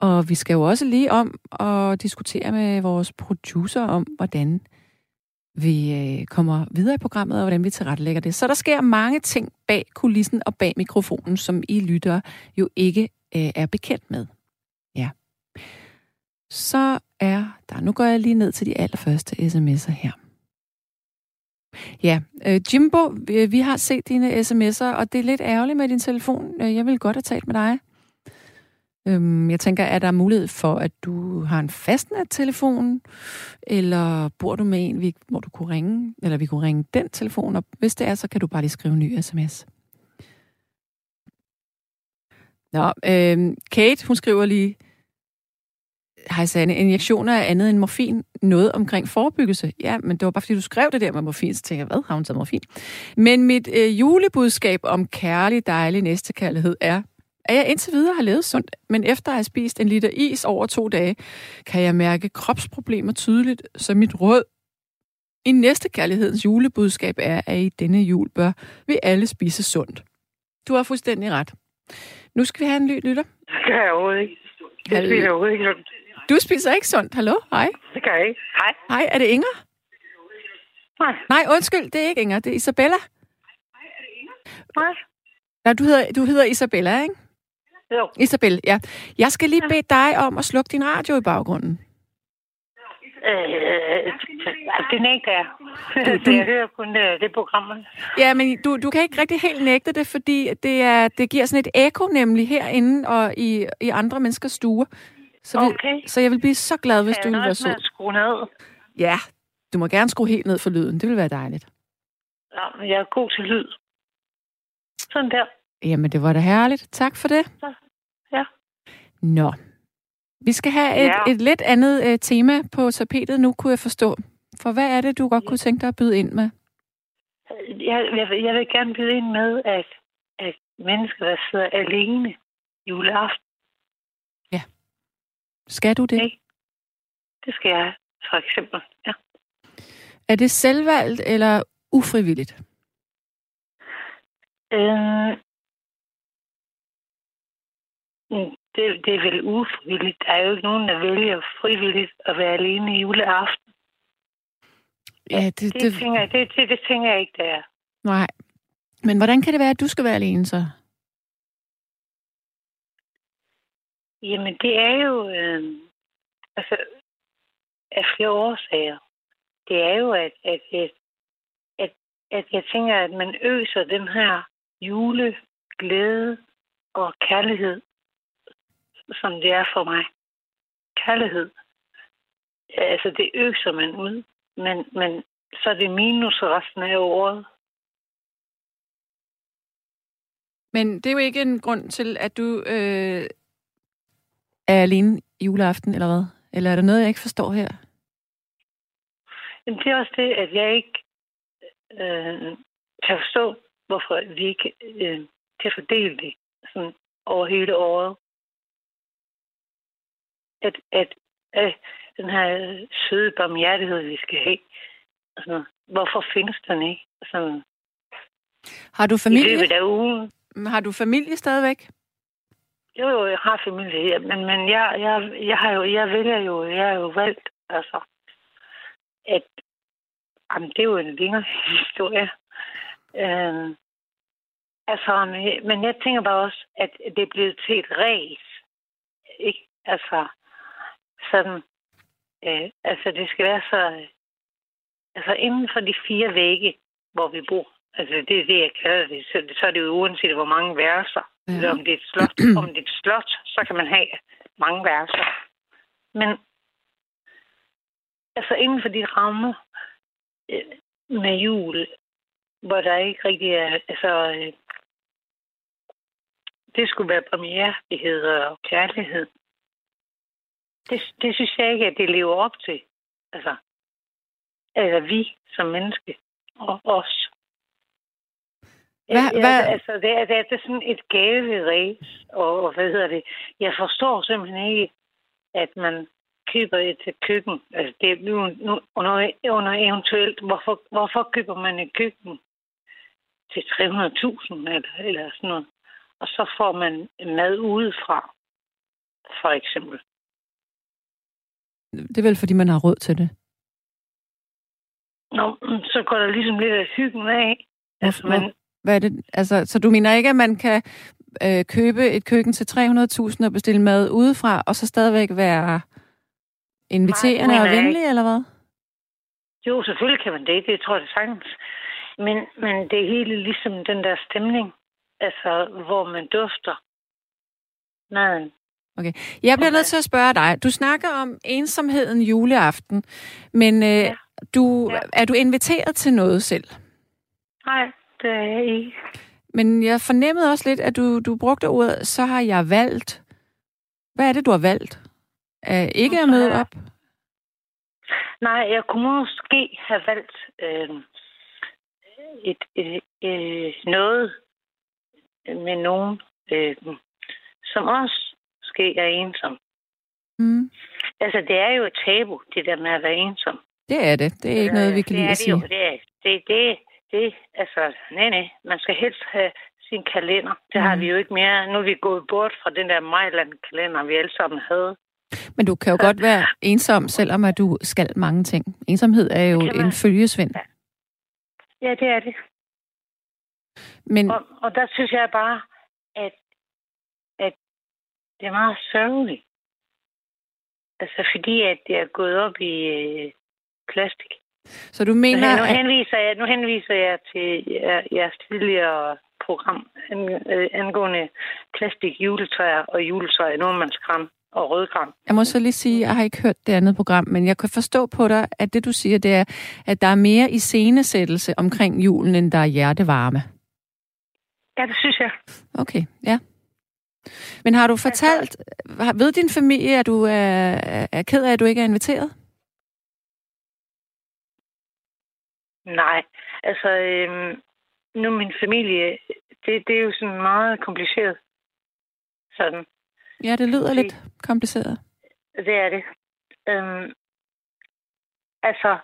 Og vi skal jo også lige om og diskutere med vores producer om, hvordan vi øh, kommer videre i programmet, og hvordan vi tilrettelægger det. Så der sker mange ting bag kulissen og bag mikrofonen, som I lytter jo ikke øh, er bekendt med. Ja. Så er der, nu går jeg lige ned til de allerførste sms'er her. Ja, øh, Jimbo, øh, vi, har set dine sms'er, og det er lidt ærgerligt med din telefon. Øh, jeg vil godt have talt med dig. Øhm, jeg tænker, er der mulighed for, at du har en fastnet-telefon, eller bor du med en, hvor du kunne ringe, eller vi kunne ringe den telefon, og hvis det er, så kan du bare lige skrive en ny sms. Nå, øhm, Kate, hun skriver lige, hej Sanne, injektioner er andet end morfin. Noget omkring forebyggelse. Ja, men det var bare fordi, du skrev det der med morfin, så tænkte jeg, hvad har hun taget morfin? Men mit øh, julebudskab om kærlig, dejlig næstekærlighed er, at jeg indtil videre har levet sundt, men efter at have spist en liter is over to dage, kan jeg mærke kropsproblemer tydeligt, så mit råd i næste kærlighedens julebudskab er, at i denne jul bør vi alle spise sundt. Du har fuldstændig ret. Nu skal vi have en lytter. Det kan jeg overhovedet ikke. Jeg spiser overhovedet ikke sundt. Du spiser ikke sundt. Hallo? Hej. Det kan jeg ikke. Hej. Hej, er det Inger? Nej. Nej, undskyld, det er ikke Inger. Det er Isabella. Nej. Nej, du hedder, du hedder Isabella, ikke? Jo. Isabel, ja. Jeg skal lige bede dig om at slukke din radio i baggrunden. Øh, det nægter jeg. Så jeg hører kun øh, det program. Ja, men du, du kan ikke rigtig helt nægte det, fordi det, er, det giver sådan et ekko nemlig herinde og i, i andre menneskers stuer. Så, vi, Okay. så jeg vil blive så glad, hvis Kan du jeg vil være sød. skrue ned? Ja, du må gerne skrue helt ned for lyden. Det vil være dejligt. Ja, men jeg er god til lyd. Sådan der. Jamen, det var da herligt. Tak for det. Ja. Nå. Vi skal have et, Ja. et lidt andet uh, tema på tapetet nu, kunne jeg forstå. For hvad er det, du godt kunne tænke dig at byde ind med? Jeg, jeg, vil- jeg vil gerne byde ind med, at, at mennesker, der sidder alene juleaften, Skal du det? Ikke? det skal jeg for eksempel. Ja. Er det selvvalgt eller ufrivilligt? Øh, det, det er vel ufrivilligt. Der er jo ikke nogen, der vælger frivilligt at være alene juleaften. Ja, det, Det, det, det, tænker, jeg, det, det, det tænker jeg ikke, der er. nej. Men hvordan kan det være, at du skal være alene så? Jamen, det er jo øh, altså, af flere årsager. Det er jo, at, at, at, at, at jeg tænker, at man øser den her juleglæde og kærlighed, som det er for mig. Kærlighed. Altså, det øser man ud. Men, men så er det minus resten af året. Men det er jo ikke en grund til, at du øh, er alene juleaften, eller hvad? Eller er der noget, jeg ikke forstår her? Men det er også det, at jeg ikke øh, kan forstå, hvorfor vi ikke øh, kan fordele det sådan over hele året. At, at, at den her søde barmhjertighed, vi skal have, altså, hvorfor findes den ikke? Altså, Har du I familie? løbet af ugen. Har du familie stadigvæk? Jo, jo, jeg har familie her, men, men jeg, jeg, jeg, har jo, jeg vælger jo, jeg har jo valgt, altså, at, jamen, det er jo en længere historie. Øh, altså, men- men jeg tænker bare også, at det er blevet til et ræs. Ikke? Altså, sådan, øh, altså, det skal være så, øh, altså, inden for de fire vægge, hvor vi bor, altså, det er det, jeg kalder det, så, så er det jo uanset, hvor mange værelser, Ja. eller om det er et slot, om det er et slot, så kan man have mange værelser. Men altså inden for de rammer øh, med jul, hvor der ikke rigtig er, altså øh, det skulle være premierlighed og kærlighed. Det, det synes jeg ikke, at det lever op til. Altså, altså vi som menneske og os. Hvad- Ja, hvad- Altså, det er, det er, sådan et gaveræs, og, og hvad hedder det? Jeg forstår simpelthen ikke, at man køber et køkken. Altså, det er nu, nu under, under eventuelt, hvorfor, hvorfor køber man et køkken til 300.000 eller, eller sådan noget? Og så får man mad udefra, for eksempel. Det er vel, fordi man har råd til det. Nå, så går der ligesom lidt af hyggen af. Altså, man, Hvad er det? Altså, så du mener ikke, at man kan øh, købe et køkken til 300.000 og bestille mad udefra, og så stadigvæk være inviterende Nej, og venlig, eller hvad? jo, selvfølgelig kan man det. Det tror jeg det sagtens. Men, men det er hele ligesom den der stemning, altså, hvor man dufter maden. Jeg bliver Okay. nødt til at spørge dig. Du snakker om ensomheden juleaften, men øh, Ja. du, Ja. er du inviteret til noget selv? Nej, det er jeg ikke. Men jeg fornemmede også lidt, at du, du brugte ordet, så har jeg valgt. Hvad er det, du har valgt? af ikke at møde op? Nej, jeg kunne måske have valgt øh, et, et, et, noget med nogen, øh, som også måske er ensom. Mm. Altså, det er jo et tabu, det der med at være ensom. Det er det. Det er ikke noget, vi kan det lide er at det sige. Det er, det, det, det, altså, nej, nej. Man skal helst have sin kalender. Det har Mm. vi jo ikke mere. Nu er vi gået bort fra den der Mejland-kalender, vi alle sammen havde. Men du kan jo godt være ensom, selvom at du skal mange ting. Ensomhed er jo Det en følgesvend. Ja, det er det. Men Og, og der synes jeg bare, at det er meget sørgeligt. Altså fordi, at det er gået op i øh, plastik. så du Nu, mener, nu, at, henviser jeg, nu henviser jeg til jer- jeres tidligere program øh, angående plastik, juletræer og juletræer i nordmandskram og rødgram. jeg må så lige sige, jeg har ikke hørt det andet program, men jeg kan forstå på dig, at det du siger, det er, at der er mere iscenesættelse omkring julen, end der er hjertevarme. Ja, det synes jeg. Okay, ja. Men har du fortalt, ved din familie, at du er, er ked af, at du ikke er inviteret? Nej, altså øhm, nu min familie, det, det er jo sådan meget kompliceret. Sådan, Ja, det lyder Okay. lidt kompliceret. det er det. Øhm, altså,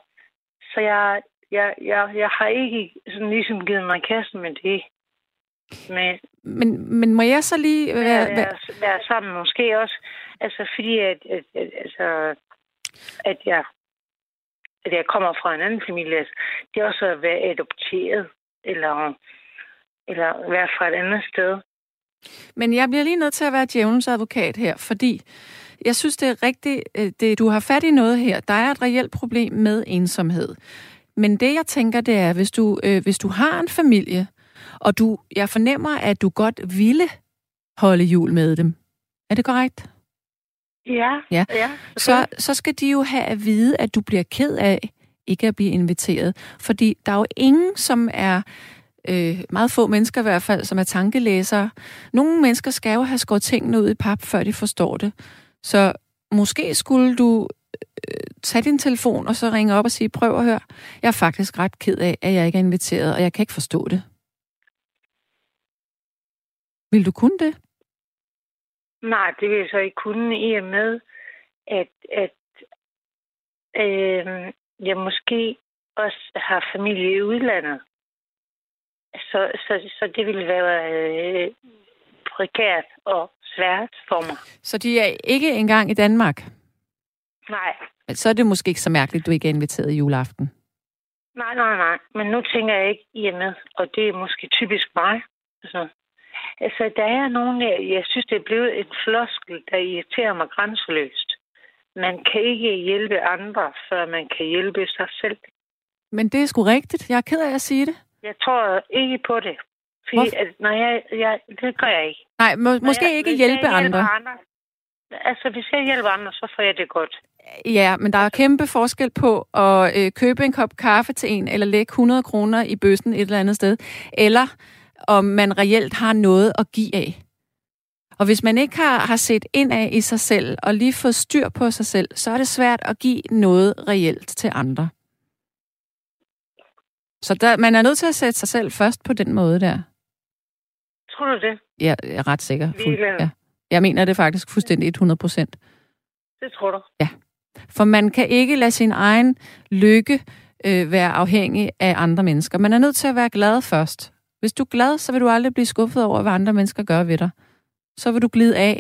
så jeg, jeg, jeg, jeg har ikke sådan ligesom givet mig kassen med det. Med Men, men må jeg så lige... Være, være, være, være sammen måske også. Altså fordi, at, at, at, altså, at, jeg, at jeg kommer fra en anden familie. Altså, det er også at være adopteret. Eller, eller være fra et andet sted. men jeg bliver lige nødt til at være djævelens advokat her, fordi jeg synes, det er rigtigt, øh, det, du har fat i noget her. Der er et reelt problem med ensomhed. Men det, jeg tænker, det er, hvis du, øh, hvis du har en familie, og du, jeg fornemmer, at du godt ville holde jul med dem. Er det korrekt? Ja, Ja. ja så, så skal de jo have at vide, at du bliver ked af ikke at blive inviteret. Fordi der er jo ingen, som er, øh, meget få mennesker i hvert fald, som er tankelæsere. Nogle mennesker skal jo have skåret tingene ud i pap, før de forstår det. Så måske skulle du øh, tage din telefon og så ringe op og sige, prøv at høre, jeg er faktisk ret ked af, at jeg ikke er inviteret, og jeg kan ikke forstå det. Vil du kunne det? Nej, det vil jeg så ikke kunne i og med, at, at øh, jeg måske også har familie i udlandet. Så, så, så det ville være øh, prekært og svært for mig. Så de er ikke engang i Danmark? Nej, så er det måske ikke så mærkeligt, at du ikke er inviteret i juleaften. nej, nej, nej. Men nu tænker jeg ikke i og med, og det er måske typisk mig. Altså, altså der er nogen, jeg, jeg synes, det er blevet en floskel, der irriterer mig grænseløst. Man kan ikke hjælpe andre, før man kan hjælpe sig selv. Men det er sgu rigtigt. Jeg er ked af at sige det. Jeg tror ikke på det. Fordi, Hvorfor? at, når jeg, jeg, det gør jeg ikke. Nej, må, Når måske jeg, ikke hjælpe jeg andre. andre. Altså, hvis jeg hjælper andre, så får jeg det godt. Ja, men der er kæmpe forskel på at øh, købe en kop kaffe til en, eller lægge 100 kroner i bøssen et eller andet sted, eller om man reelt har noget at give af. Og hvis man ikke har, har set ind af i sig selv, og lige fået styr på sig selv, så er det svært at give noget reelt til andre. Så der, man er nødt til at sætte sig selv først på den måde der. Tror du det? Ja, jeg er ret sikker. Fuld, ja. Jeg mener det faktisk fuldstændig 100 procent. Det tror du. For man kan ikke lade sin egen lykke øh, være afhængig af andre mennesker. Man er nødt til at være glad først. Hvis du er glad, så vil du aldrig blive skuffet over, hvad andre mennesker gør ved dig. Så vil du glide af.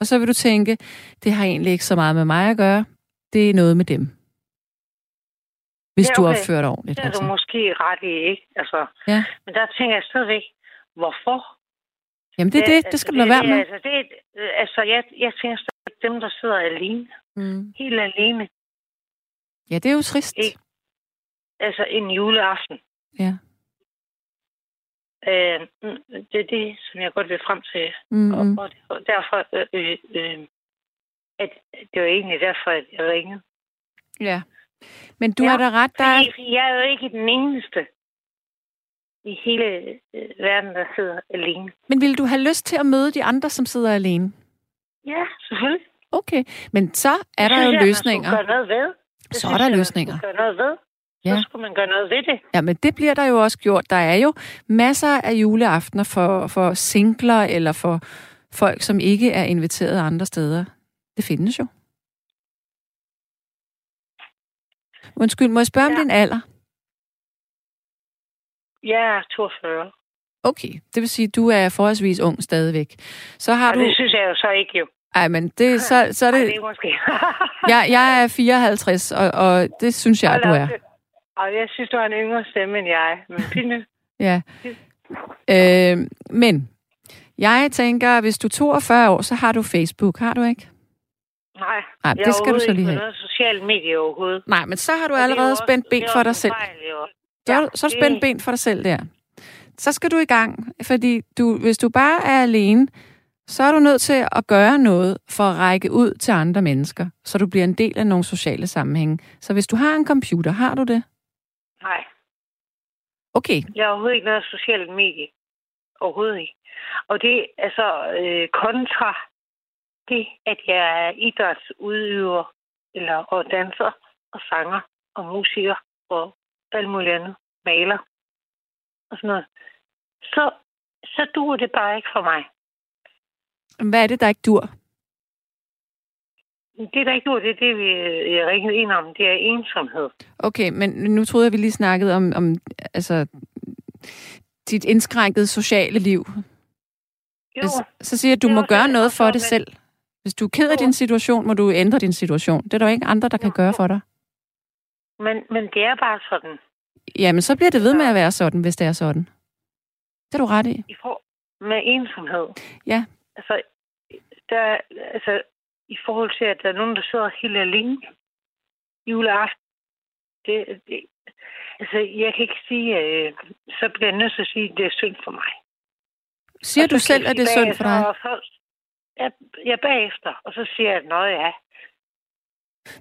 Og så vil du tænke, det har egentlig ikke så meget med mig at gøre. Det er noget med dem. Hvis Ja, du okay. opfører dig ordentligt. Det er du Altså. måske ret i, ikke? Altså, Ja. Men der tænker jeg stadigvæk, hvorfor? Jamen det er det, det skal du lade være med. Altså, det, er- altså jeg, jeg tænker stadigvæk, dem, der sidder alene, Mm. helt alene, Ja, det er jo trist. Ikke? altså en juleaften. Ja. Øh, det er det, som jeg godt vil frem til. Mm-hmm. Og, og, derfor, øh, øh, øh, at det var egentlig derfor, at jeg ringede. Ja. Men du Ja, har da ret, der er... Jeg er jo ikke den eneste i hele øh, verden, der sidder alene. Men vil du have lyst til at møde de andre, som sidder alene? Ja, selvfølgelig. Okay, men så er der synes jo jeg, man løsninger. skulle gøre noget ved. Det Så er der man løsninger. skulle Gøre noget ved. Så Ja. skulle man gøre noget ved det. Ja, men det bliver der jo også gjort. Der er jo masser af juleaftener for, for singler eller for folk, som ikke er inviteret andre steder. Det findes jo. Undskyld, må jeg spørge ja. om Ja. din alder? Jeg er 42. Okay, det vil sige, at du er forholdsvis ung stadigvæk. Så har Og du... det synes jeg jo så ikke jo. Ej, men det, så, så er Ej, det... det er måske. Jeg, jeg er 54, og, og det synes jeg, Hold du op, er. det- Og jeg synes, du har en yngre stemme end jeg. Men pinde. Ja. Øh, men jeg tænker, hvis du er 42 år, så har du Facebook, har du ikke? Nej, Nej, jeg det skal du så lige have. noget socialt medie overhovedet. Nej, men så har du er allerede også- spændt ben for dig selv. Så, Ja, så spændt ben for dig selv der. Så skal du i gang, fordi du, hvis du bare er alene, så er du nødt til at gøre noget for at række ud til andre mennesker, så du bliver en del af nogle sociale sammenhænge. Så hvis du har en computer, har du det? Nej, Okay, jeg har overhovedet ikke noget socialt medie. Overhovedet ikke. Og det er altså øh, kontra det, at jeg er idrætsudøver, eller og danser, og sanger, og musiker, og alt muligt andet. Maler, og sådan noget. Så, så duer det bare ikke for mig. hvad er det, der ikke dur? Det, der ikke duer, det er det, vi er ringet ind om. Det er ensomhed. Okay, men nu troede jeg, vi lige snakkede om, om altså, dit indskrænkede sociale liv. Jo, Hvis, så siger jeg, at du er må gøre noget og for det selv. Hvis du er ked af Jo. din situation, må du ændre din situation. Det er der jo ikke andre, der kan Jo. gøre for dig. men, men det er bare sådan. Jamen, så bliver det ved med at være sådan, hvis det er sådan. Det er du ret i. I for, med ensomhed. Ja. Altså, der, altså, i forhold til, at der er nogen, der sidder helt alene juleaften. Det, det, altså, jeg kan ikke sige, øh, så bliver jeg nødt til at sige, at det er synd for mig. Siger du selv, at det er synd for dig? og Så, jeg, jeg bagefter, og så siger jeg, at ja,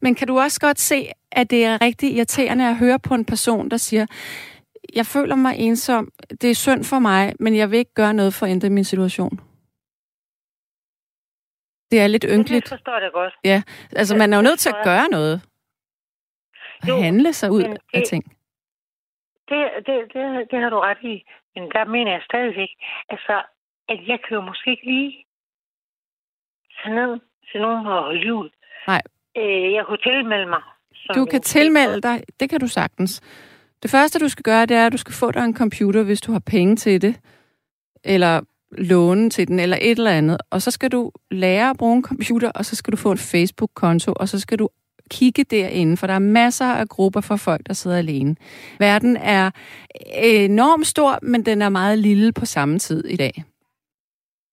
Men kan du også godt se, at det er rigtig irriterende at høre på en person, der siger, jeg føler mig ensom, det er synd for mig, men jeg vil ikke gøre noget for at ændre min situation. Det er lidt det ynkeligt. forstår jeg godt. Altså, man er jo nødt til at gøre noget. Jo, Handle sig ud men af det- ting. Det, det, det, det har du ret i. Men der mener jeg stadigvæk, altså, at jeg kan jo måske ikke lige tage ned til nogen og holde jul. Nej. Øh, jeg kunne tilmelde mig. Du kan tilmelde dig, det kan du sagtens. Det første, du skal gøre, det er, at du skal få dig en computer, hvis du har penge til det, eller låne til den, eller et eller andet. Og så skal du lære at bruge en computer, og så skal du få en Facebook-konto, og så skal du kigge derinde, for der er masser af grupper for folk, der sidder alene. Verden er enormt stor, men den er meget lille på samme tid i dag.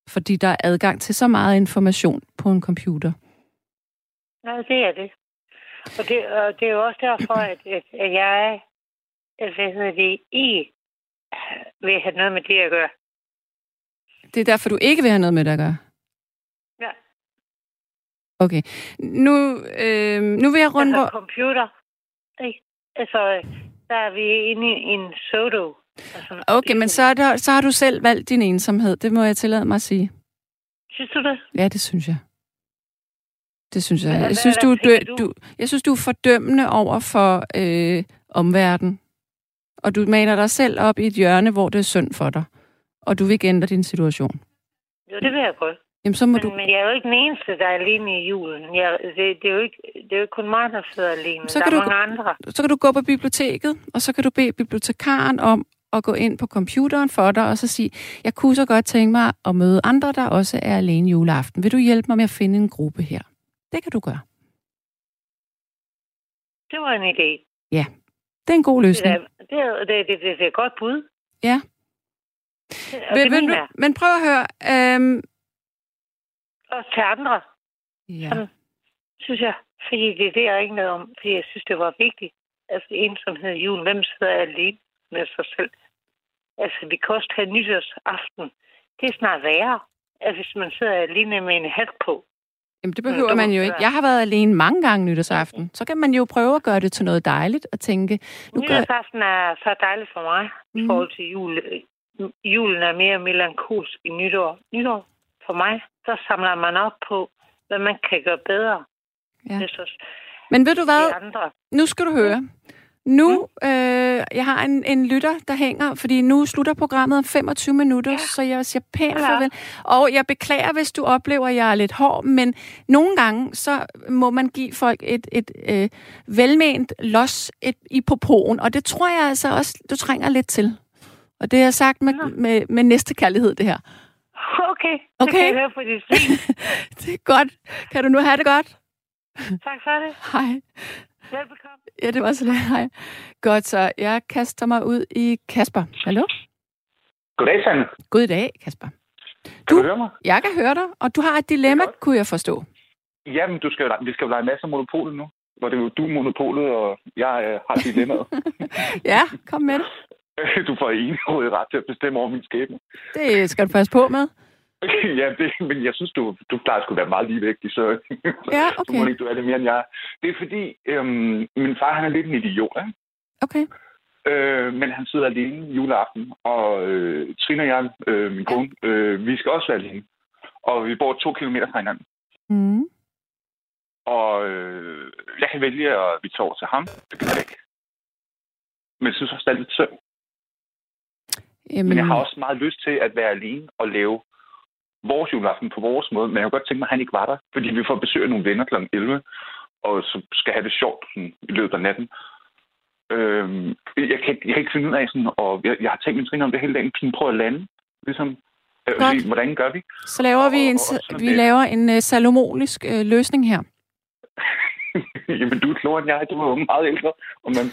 Fordi der er adgang til så meget information på en computer. Nej, det er det. Og det, og det er jo også derfor, at, at, jeg hvad hedder det, I øh, vil have noget med det at gøre. Det er derfor, du ikke vil have noget med det at gøre? Ja. Okay. Nu, øh, nu vil jeg runde... Altså hvor- computer. Ikke? Altså, der er vi inde i en sodo. Altså, Okay, men så, er der, så har du selv valgt din ensomhed. Det må jeg tillade mig at sige. Synes du det? Ja, det synes jeg. Det synes jeg. Hvad- Jeg synes, du, du? du, jeg synes, du er fordømmende over for øh, omverdenen. Og du maler dig selv op i et hjørne, hvor det er synd for dig. Og du vil ikke ændre din situation. Jo, det vil jeg godt. Jamen, så må Men, du... men jeg er jo ikke den eneste, der er alene i julen. Jeg, det, det, er jo ikke, det er jo ikke kun mig, der sidder alene. Så der kan er du- mange andre. Så kan du gå på biblioteket, og så kan du bede bibliotekaren om at gå ind på computeren for dig, og så sige, jeg kunne så godt tænke mig at møde andre, der også er alene juleaften. Vil du hjælpe mig med at finde en gruppe her? Det kan du gøre. Det var en idé. Det er en god Det løsning. er, det, er, det, det, det, det er et godt bud. Ja. Og Vil, vil, du- men prøv at høre. Øhm, Også til andre, ja. Sådan. synes jeg. Fordi det er det, jeg ringede om. Fordi jeg synes, det var vigtigt. Altså ensomhed i julen. Hvem sidder alene med sig selv? Altså, vi kan også tage nytårsaften. Det er snart værre. Altså, hvis man sidder alene med en hat på. Jamen, det behøver man jo ikke. Jeg har været alene mange gange nytårsaften. Så kan man jo prøve at gøre det til noget dejligt og tænke, nu gør, Nytårsaften er så dejligt for mig mm. i Mhm. forhold til jul. Julen er mere melankolsk i nytår. Nytår for mig, så samler man op på, hvad man kan gøre bedre. Ja. Synes Men ved du hvad? andre. Nu skal du høre. Nu, øh, jeg har en, en lytter, der hænger, fordi nu slutter programmet om 25 minutter, ja. så jeg siger pænt Ja. farvel. Og jeg beklager, hvis du oplever, at jeg er lidt hård, men nogle gange, så må man give folk et, et øh, velment los et, i popoen, og det tror jeg altså også, du trænger lidt til. Og det har jeg sagt med, med, med næste kærlighed, det her. Okay, det Okay. kan jeg høre på dit det er godt. Kan du nu have det godt? Tak for det. Hej. Velbekomme. Ja, det var så lidt. Hej. Godt, så jeg kaster mig ud i Kasper. Hallo? Goddag, Sande. God dag, Kasper. Kan Du- du høre mig? Jeg kan høre dig, og du har et dilemma, Det er kunne jeg forstå. Jamen, du skal, jo lege- vi skal jo lege masser af monopolet nu. Hvor det er jo du er monopolet, og jeg øh, har dilemmaet. Ja, kom med det. du får enighed ret til at bestemme over min skæbne. Det skal du passe på med. ja, det, men jeg synes, du, du plejer sgu være meget ligevægtig, så Ja, okay. må ikke, du er det mere end jeg. Det er fordi, øhm, min far han er lidt en idiot, ikke? Okay. Øh, men han sidder alene juleaften, og øh, Trine og jeg, øh, min kone, øh, vi skal også være alene. Og vi bor to kilometer fra hinanden. Mm. Og øh, jeg kan vælge, at vi tager over til ham. Det kan jeg ikke. Men jeg synes også, det er lidt synd. Jamen, Men jeg har også meget lyst til at være alene og lave vores juleaften på vores måde. Men jeg kunne godt tænke mig, at han ikke var der. Fordi vi får besøg af nogle venner kl. 11, og så skal have det sjovt sådan, i løbet af natten. Øhm, jeg, kan, ikke- jeg kan ikke finde ud af sådan, og jeg, jeg har tænkt min trin om det hele dagen, sådan prøve at lande. Ligesom, øh, hvordan gør vi? så laver vi en, og- og vi laver en uh, salomonisk uh, løsning her. Jamen, du er klogere end jeg. Du er jo meget ældre. Og man,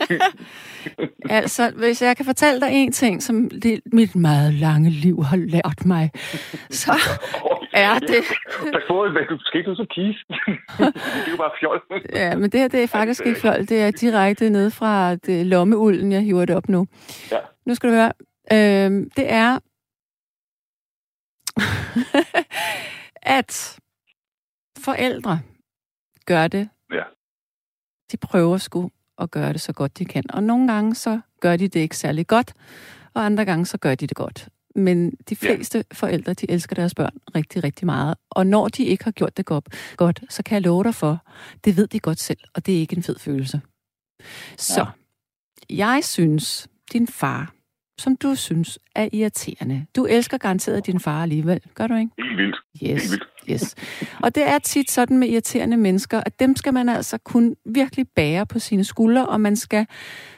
Altså, hvis jeg kan fortælle dig en ting, som det, mit meget lange liv har lært mig, så er det... Pas på, hvad du skal ikke så kise. det er jo bare fjol. Ja, men det her det er faktisk ikke fjol. Det er direkte ned fra det, lommeulden, jeg hiver det op nu. Ja. Nu skal du høre. Øhm, det er, at forældre gør det. Ja. De prøver sgu at gøre det så godt de kan. Og nogle gange så gør de det ikke særlig godt, og andre gange så gør de det godt. Men de Ja. fleste forældre, de elsker deres børn rigtig, rigtig meget. Og når de ikke har gjort det godt, godt, så kan jeg love dig for, det ved de godt selv, og det er ikke en fed følelse. Så, jeg synes, din far, som du synes er irriterende. Du elsker garanteret din far alligevel, gør du ikke? Helt vildt. Yes, Helt vildt. yes. Og det er tit sådan med irriterende mennesker, at dem skal man altså kun virkelig bære på sine skuldre, og man skal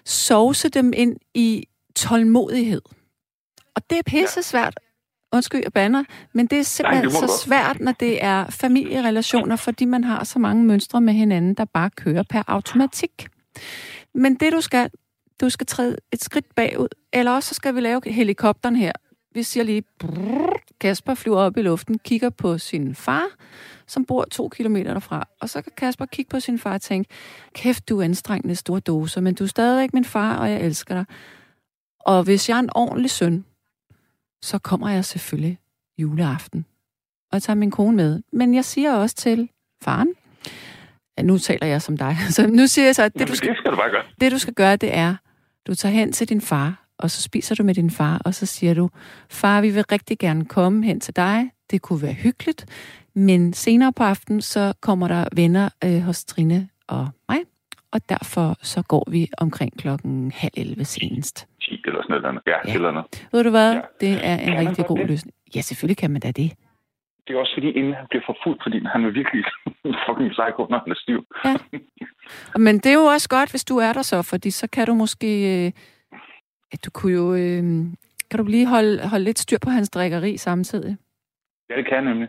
sovse dem ind i tålmodighed. Og det er pisse svært. Undskyld, jeg bander, men det er simpelthen det må så svært, når det er familierelationer, fordi man har så mange mønstre med hinanden, der bare kører per automatik. Men det du skal, du skal træde et skridt bagud, eller også så skal vi lave helikopteren her. Vi siger lige, brrr, Kasper flyver op i luften, kigger på sin far, som bor to kilometer derfra. Og så kan Kasper kigge på sin far og tænke, kæft, du er anstrengende store doser, men du er stadigvæk min far, og jeg elsker dig. Og hvis jeg er en ordentlig søn, så kommer jeg selvfølgelig juleaften. Og jeg tager min kone med. Men jeg siger også til faren, ja, nu taler jeg som dig, så nu siger jeg så, at det, du skal det skal du bare gøre. det du skal gøre, det er, du tager hen til din far, og så spiser du med din far, og så siger du, far, vi vil rigtig gerne komme hen til dig. Det kunne være hyggeligt, men senere på aftenen, så kommer der venner øh, hos Trine og mig, og derfor så går vi omkring klokken halv 11 senest. 10 eller sådan noget. Ja, Ja. ja. eller noget. Ved du hvad? Ja. Det er en man rigtig god det? løsning. Ja, selvfølgelig kan man da det. Det er også fordi, inden han bliver forfulgt, fordi han er virkelig fucking psycho, når han er stiv. Men det er jo også godt, hvis du er der så, fordi så kan du måske... Øh, ja, du kunne jo... Øh, kan du lige holde, holde lidt styr på hans drikkeri samtidig? Ja, det kan jeg nemlig.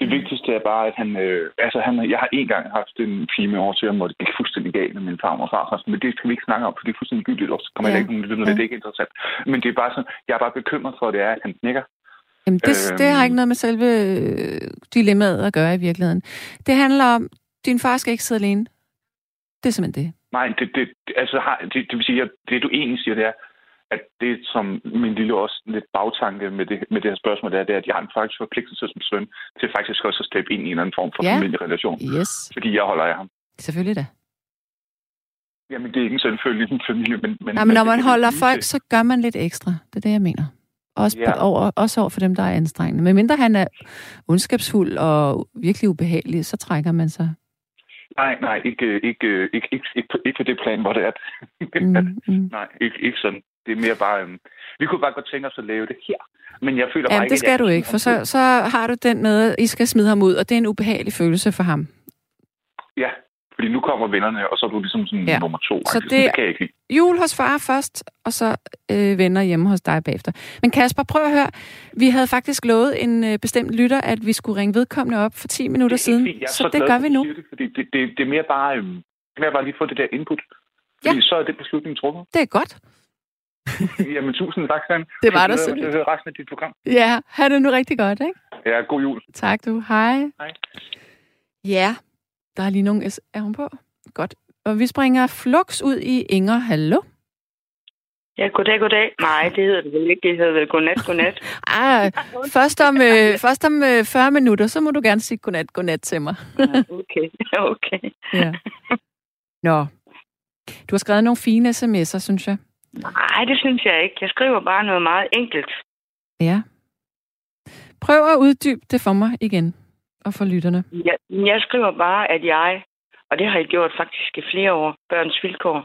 Det vigtigste er bare, at han... Øh, altså, han, jeg har en gang haft en pige med over til ham, hvor det gik fuldstændig galt med min far og far. Men det skal vi ikke snakke om, for det er fuldstændig gyldigt. Og så kommer Ja. ja. ikke nogen lytter, Ja. det er ikke interessant. Men det er bare sådan, jeg er bare bekymret for, at det er, at han knækker. Jamen, det, Øhm. det har ikke noget med selve øh, dilemmaet at gøre i virkeligheden. Det handler om, din far skal ikke sidde alene. Det er simpelthen det. Nej, det, det, altså, har, det, det vil sige, at det du egentlig siger, det er, at det, som min lille også lidt bagtanke med det, med det her spørgsmål, det er, det er, at jeg har en faktisk forpligtelse som søn til faktisk også at steppe ind i en eller anden form for Ja. familierelation. Yes, Fordi jeg holder af ham. selvfølgelig da. Jamen, det er ikke en selvfølgelig en familie, men... men Nej, men når det man holder folk, så gør man lidt ekstra. Det er det, jeg mener. Også, Ja. over, også over for dem, der er anstrengende. Men mindre han er ondskabsfuld og virkelig ubehagelig, så trækker man sig. Nej, nej, ikke, ikke, ikke, ikke, ikke, på, ikke på det plan, hvor det er. at- Mm, mm. nej, ikke, ikke sådan. Det er mere bare... Øhm, vi kunne bare godt tænke os at lave det her. Men jeg føler bare Jamen, ikke, det skal jeg du ikke, for så, så har du den med, I skal smide ham ud, og det er en ubehagelig følelse for ham. Ja, fordi nu kommer vennerne, og så er du ligesom sådan Ja. nummer to. Så det- det... det kan jeg ikke lide. Jul hos far først, og så øh, venner hjemme hos dig bagefter. Men Kasper, prøv at høre. Vi havde faktisk lovet en øh, bestemt lytter, at vi skulle ringe vedkommende op for 10 minutter Det er siden. Så, så det gør vi nu. Det, fordi det, det, det, er mere bare... Det er mere bare lige få det der input. Fordi ja. så er det beslutning truffet. Det er godt. Jamen, tusind tak, Sand. Det var da så lidt. høre resten af dit program. Ja, ha' det nu rigtig godt, ikke? Ja, god jul. Tak du. Hej. Hej. Ja, der er lige nogen... S- Er hun på? Godt. Og vi springer flux ud i Inger. Hallo? Ja, goddag, goddag. Nej, det hedder det vel ikke. Det hedder vel godnat, godnat. Ah, først om, øh, først om øh, 40 minutter, så må du gerne sige godnat, godnat til mig. Okay, okay. Ja. Nå. Du har skrevet nogle fine sms'er, synes jeg. Nej, det synes jeg ikke. Jeg skriver bare noget meget enkelt. Ja. Prøv at uddybe det for mig igen, og for lytterne. Jeg, jeg skriver bare, at jeg, og det har jeg gjort faktisk i flere år, børns vilkår.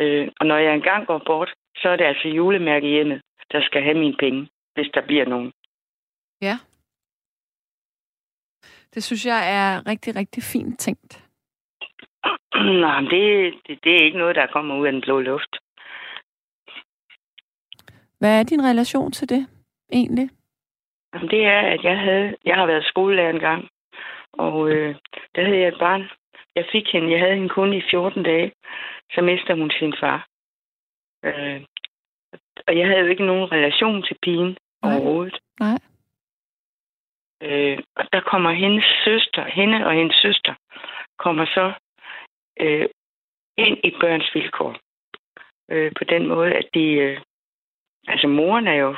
Øh, og når jeg engang går bort, så er det altså julemærkehjemmet, der skal have mine penge, hvis der bliver nogen. Ja. Det synes jeg er rigtig, rigtig fint tænkt. Nej, det, det, det er ikke noget, der kommer ud af den blå luft. Hvad er din relation til det, egentlig? Jamen, det er, at jeg havde, jeg har været skolelærer engang, og øh, der havde jeg et barn. Jeg fik hende, jeg havde hende kun i 14 dage, så mister hun sin far. Øh, og jeg havde jo ikke nogen relation til pigen Nej. overhovedet. Nej. Øh, og der kommer hendes søster, hende og hendes søster, kommer så øh, ind i børns vilkår. Øh, på den måde, at de... Øh, altså, moren er jo...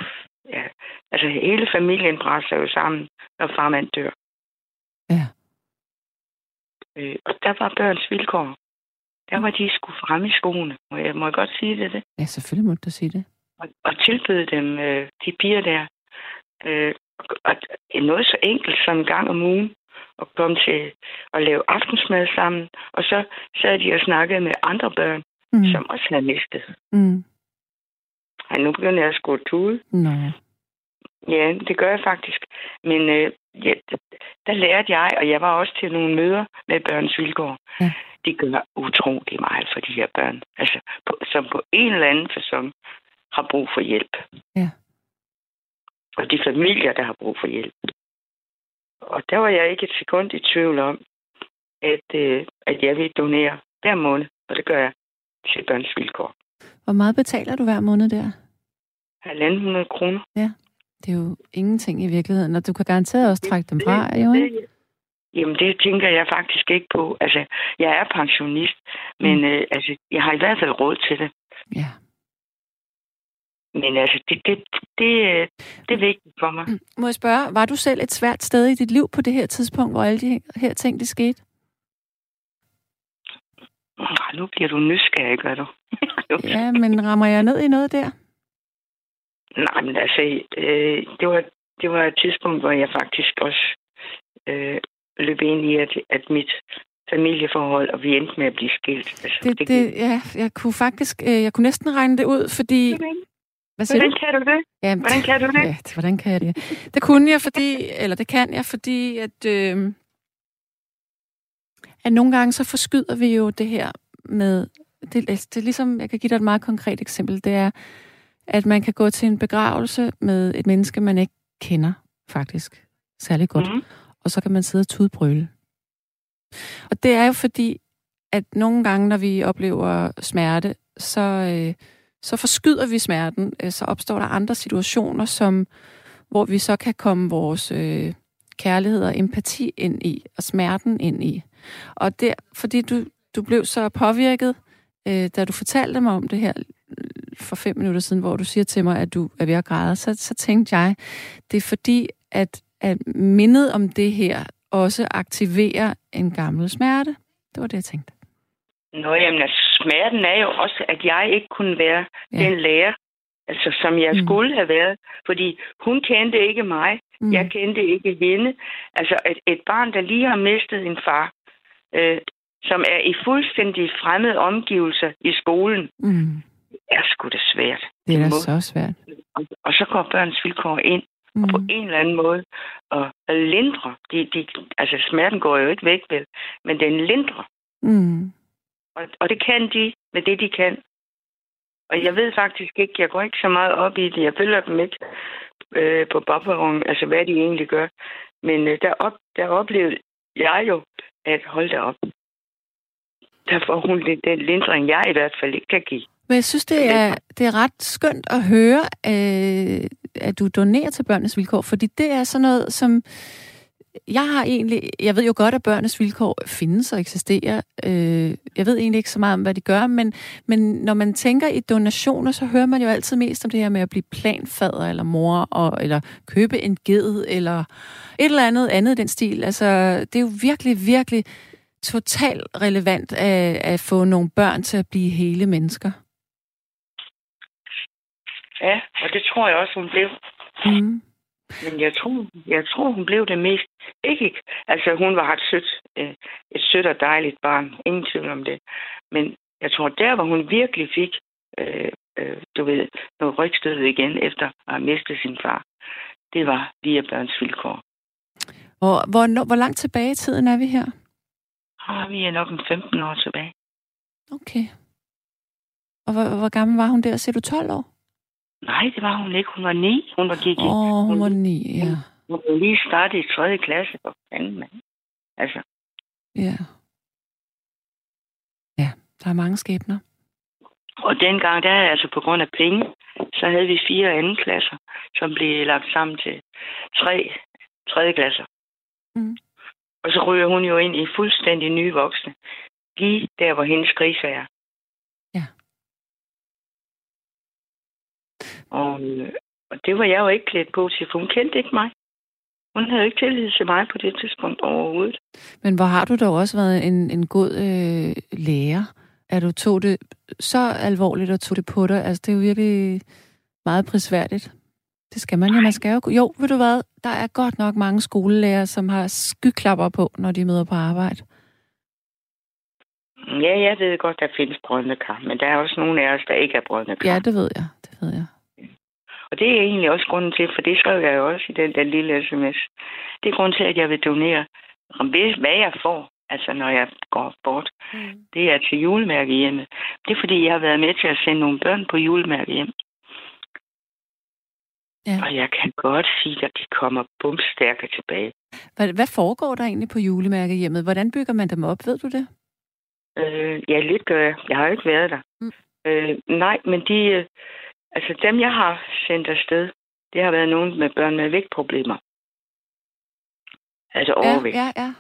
Ja, altså, hele familien brænder jo sammen, når farmand dør. Ja. Øh, og der var børns vilkår. Der var de skulle frem i skoene. Må jeg, må jeg godt sige det? det? Ja, selvfølgelig må du sige det. Og, og tilbyde dem, øh, de piger der, øh, og, og noget så enkelt som en gang om ugen, at komme til at lave aftensmad sammen. Og så sad de og snakkede med andre børn, mm. som også havde mistet. Mm. Ej, nu begynder jeg at skulle tude. Nå. Ja, det gør jeg faktisk. Men øh, ja, der lærte jeg, og jeg var også til nogle møder med børns vilkår. Ja. De gør utrolig meget for de her børn. Altså, på, som på en eller anden fasong har brug for hjælp. Ja. Og de familier, der har brug for hjælp. Og der var jeg ikke et sekund i tvivl om, at, øh, at jeg vil donere hver måned, og det gør jeg til børns vilkår. Hvor meget betaler du hver måned der? 1.500 kroner. Det er jo ingenting i virkeligheden, og du kan garanteret også trække dem fra, jo ikke? Jamen, det tænker jeg faktisk ikke på. Altså, jeg er pensionist, men Mm. øh, altså, jeg har i hvert fald råd til det. Ja. Men altså, det, det, det, øh, det er vigtigt for mig. Må jeg spørge, var du selv et svært sted i dit liv på det her tidspunkt, hvor alle de her ting, det skete? Nu bliver du nysgerrig, gør du? Ja, men rammer jeg ned i noget der? Nej, men altså, øh, det, var, det var et tidspunkt, hvor jeg faktisk også øh, løb ind i, at, at mit familieforhold, og vi endte med at blive skilt. Altså, Det, det, ja, jeg kunne faktisk, øh, jeg kunne næsten regne det ud, fordi... Hvordan, Hvad siger hvordan du? kan du det? Jamen, Hvordan kan du det? Ja, det- hvordan kan jeg det? Det kunne jeg, fordi, eller det kan jeg, fordi at, øh, at nogle gange så forskyder vi jo det her med, det, altså, det er ligesom, jeg kan give dig et meget konkret eksempel, det er, at man kan gå til en begravelse med et menneske, man ikke kender, faktisk, særlig godt, Mhm. og så kan man sidde og tudbrøle. Og det er jo fordi, at nogle gange, når vi oplever smerte, så, øh, så forskyder vi smerten. Øh, så opstår der andre situationer, som, hvor vi så kan komme vores øh, kærlighed og empati ind i, og smerten ind i. Og der, fordi du, du blev så påvirket, øh, da du fortalte mig om det her for fem minutter siden, hvor du siger til mig, at du er ved at græde, så, så tænkte jeg, det er fordi, at, at mindet om det her også aktiverer en gammel smerte. Det var det, jeg tænkte. Nå, jamen, altså, smerten er jo også, at jeg ikke kunne være ja. den lærer, Altså, som jeg Mm. skulle have været. Fordi hun kendte ikke mig. Mm. Jeg kendte ikke hende. Altså, et, et barn, der lige har mistet en far, øh, som er i fuldstændig fremmede omgivelser i skolen, Mm. er sgu da svært. Det er da så svært. Og, og så går børns vilkår ind Mm. på en eller anden måde og, og lindrer. De, de, altså, smerten går jo ikke væk, vel? Men den lindrer. Mm. Og, og det kan de med det, de kan. Og jeg ved faktisk ikke, jeg går ikke så meget op i det. Jeg følger dem ikke øh, på bobberungen, altså hvad de egentlig gør. Men øh, der, op, der oplevede jeg jo, at holde det op. Der får hun lidt den lindring, jeg i hvert fald ikke kan give. Men jeg synes, det er, det er ret skønt at høre, øh, at du donerer til børnenes vilkår, fordi det er sådan noget, som jeg har egentlig... Jeg ved jo godt, at børnenes vilkår findes og eksisterer. Øh, jeg ved egentlig ikke så meget om, hvad de gør, men, men når man tænker i donationer, så hører man jo altid mest om det her med at blive planfader eller mor, og, eller købe en ged, eller et eller andet andet den stil. Altså, det er jo virkelig, virkelig totalt relevant at, at få nogle børn til at blive hele mennesker. Ja, og det tror jeg også, hun blev. Mm. Men jeg tror, jeg tror, hun blev det mest. Ikke. Altså, hun var et sødt, øh, et sødt og dejligt barn. Ingen tvivl om det. Men jeg tror, der hvor hun virkelig fik, øh, øh, du ved, noget rygstød igen efter at have mistet sin far, det var via børns vilkår. Hvor, hvor, hvor langt tilbage i tiden er vi her? Og vi er nok en 15 år tilbage. Okay. Og hvor, hvor gammel var hun der? Ser du 12 år? Nej, det var hun ikke. Hun var ni. Hun var gik i. Åh, oh, hun var ni, ja. Hun var lige startet i 3. klasse. For fanden, mand. Altså, Ja. Ja, der er mange skæbner. Og dengang, der altså på grund af penge, så havde vi fire anden klasser, som blev lagt sammen til tre tredje klasser. Mm. Og så ryger hun jo ind i fuldstændig nye voksne. Lige der, hvor hendes krise er. Ja. Og, øh, og det var jeg jo ikke klædt på til, for hun kendte ikke mig. Hun havde ikke tillid til mig på det tidspunkt overhovedet. Men hvor har du dog også været en, en god øh, lærer, at du tog det så alvorligt og tog det på dig. Altså, det er jo virkelig meget prisværdigt. Det skal man jo. Man skal jo... Jo, ved du hvad? Der er godt nok mange skolelærer, som har skyklapper på, når de møder på arbejde. Ja, jeg ved godt, der findes brødende kar, men der er også nogle af os, der ikke er brødende kar. Ja, det ved jeg. Det ved jeg. Og det er egentlig også grunden til, for det skrev jeg jo også i den der lille sms. Det er grunden til, at jeg vil donere, hvad jeg får, altså når jeg går bort. Mm. Det er til julemærkehjemmet. Det er fordi, jeg har været med til at sende nogle børn på julemærkehjem. Ja. Og jeg kan godt sige, at de kommer bumstærke tilbage. Hvad, hvad foregår der egentlig på julemærkehjemmet? Hvordan bygger man dem op? Ved du det? Øh, ja, lidt gør jeg. Jeg har jo ikke været der. Mm. Øh, nej, men de, øh, altså dem, jeg har sendt afsted, det har været nogen med børn med vægtproblemer. Altså overvægt. Ja, ja, ja.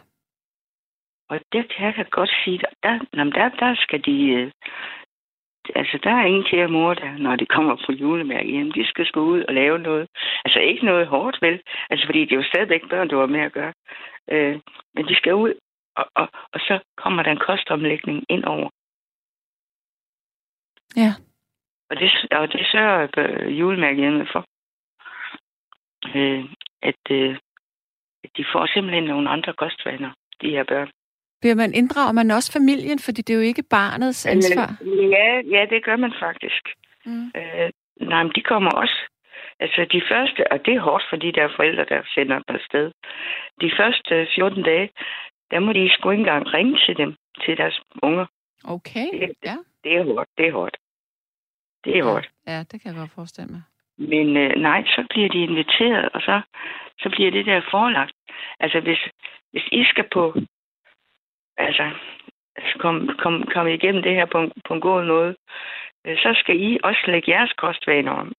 Og det kan jeg godt sige, der, der, der skal de... Øh, altså, der er ingen kære mor, der, når de kommer på julemærke hjem. De skal sgu ud og lave noget. Altså, ikke noget hårdt, vel? Altså, fordi det er jo stadigvæk børn, du har med at gøre. Øh, men de skal ud, og, og, og så kommer der en kostomlægning ind over. Ja. Og det, og det sørger øh, julemærkehjemmet for. Øh, at øh, at de får simpelthen nogle andre kostvaner, de her børn. Bliver man inddrager man også familien, fordi det er jo ikke barnets ansvar? Øh, Ja, ja, det gør man faktisk. Mm. Øh, nej, men de kommer også. Altså de første, og det er hårdt for de der forældre, der sender dem afsted. De første 14 dage, der må de sgu ikke engang ringe til dem, til deres unger. Okay, Det- ja. Det er hårdt, det er hårdt. Det er hårdt. Ja, det kan jeg godt forestille mig. Men øh, nej, så bliver de inviteret, og så, så bliver det der forelagt. Altså hvis, hvis I skal på, altså komme kom, kom igennem det her på en, på en god måde, øh, så skal I også lægge jeres kostvaner om,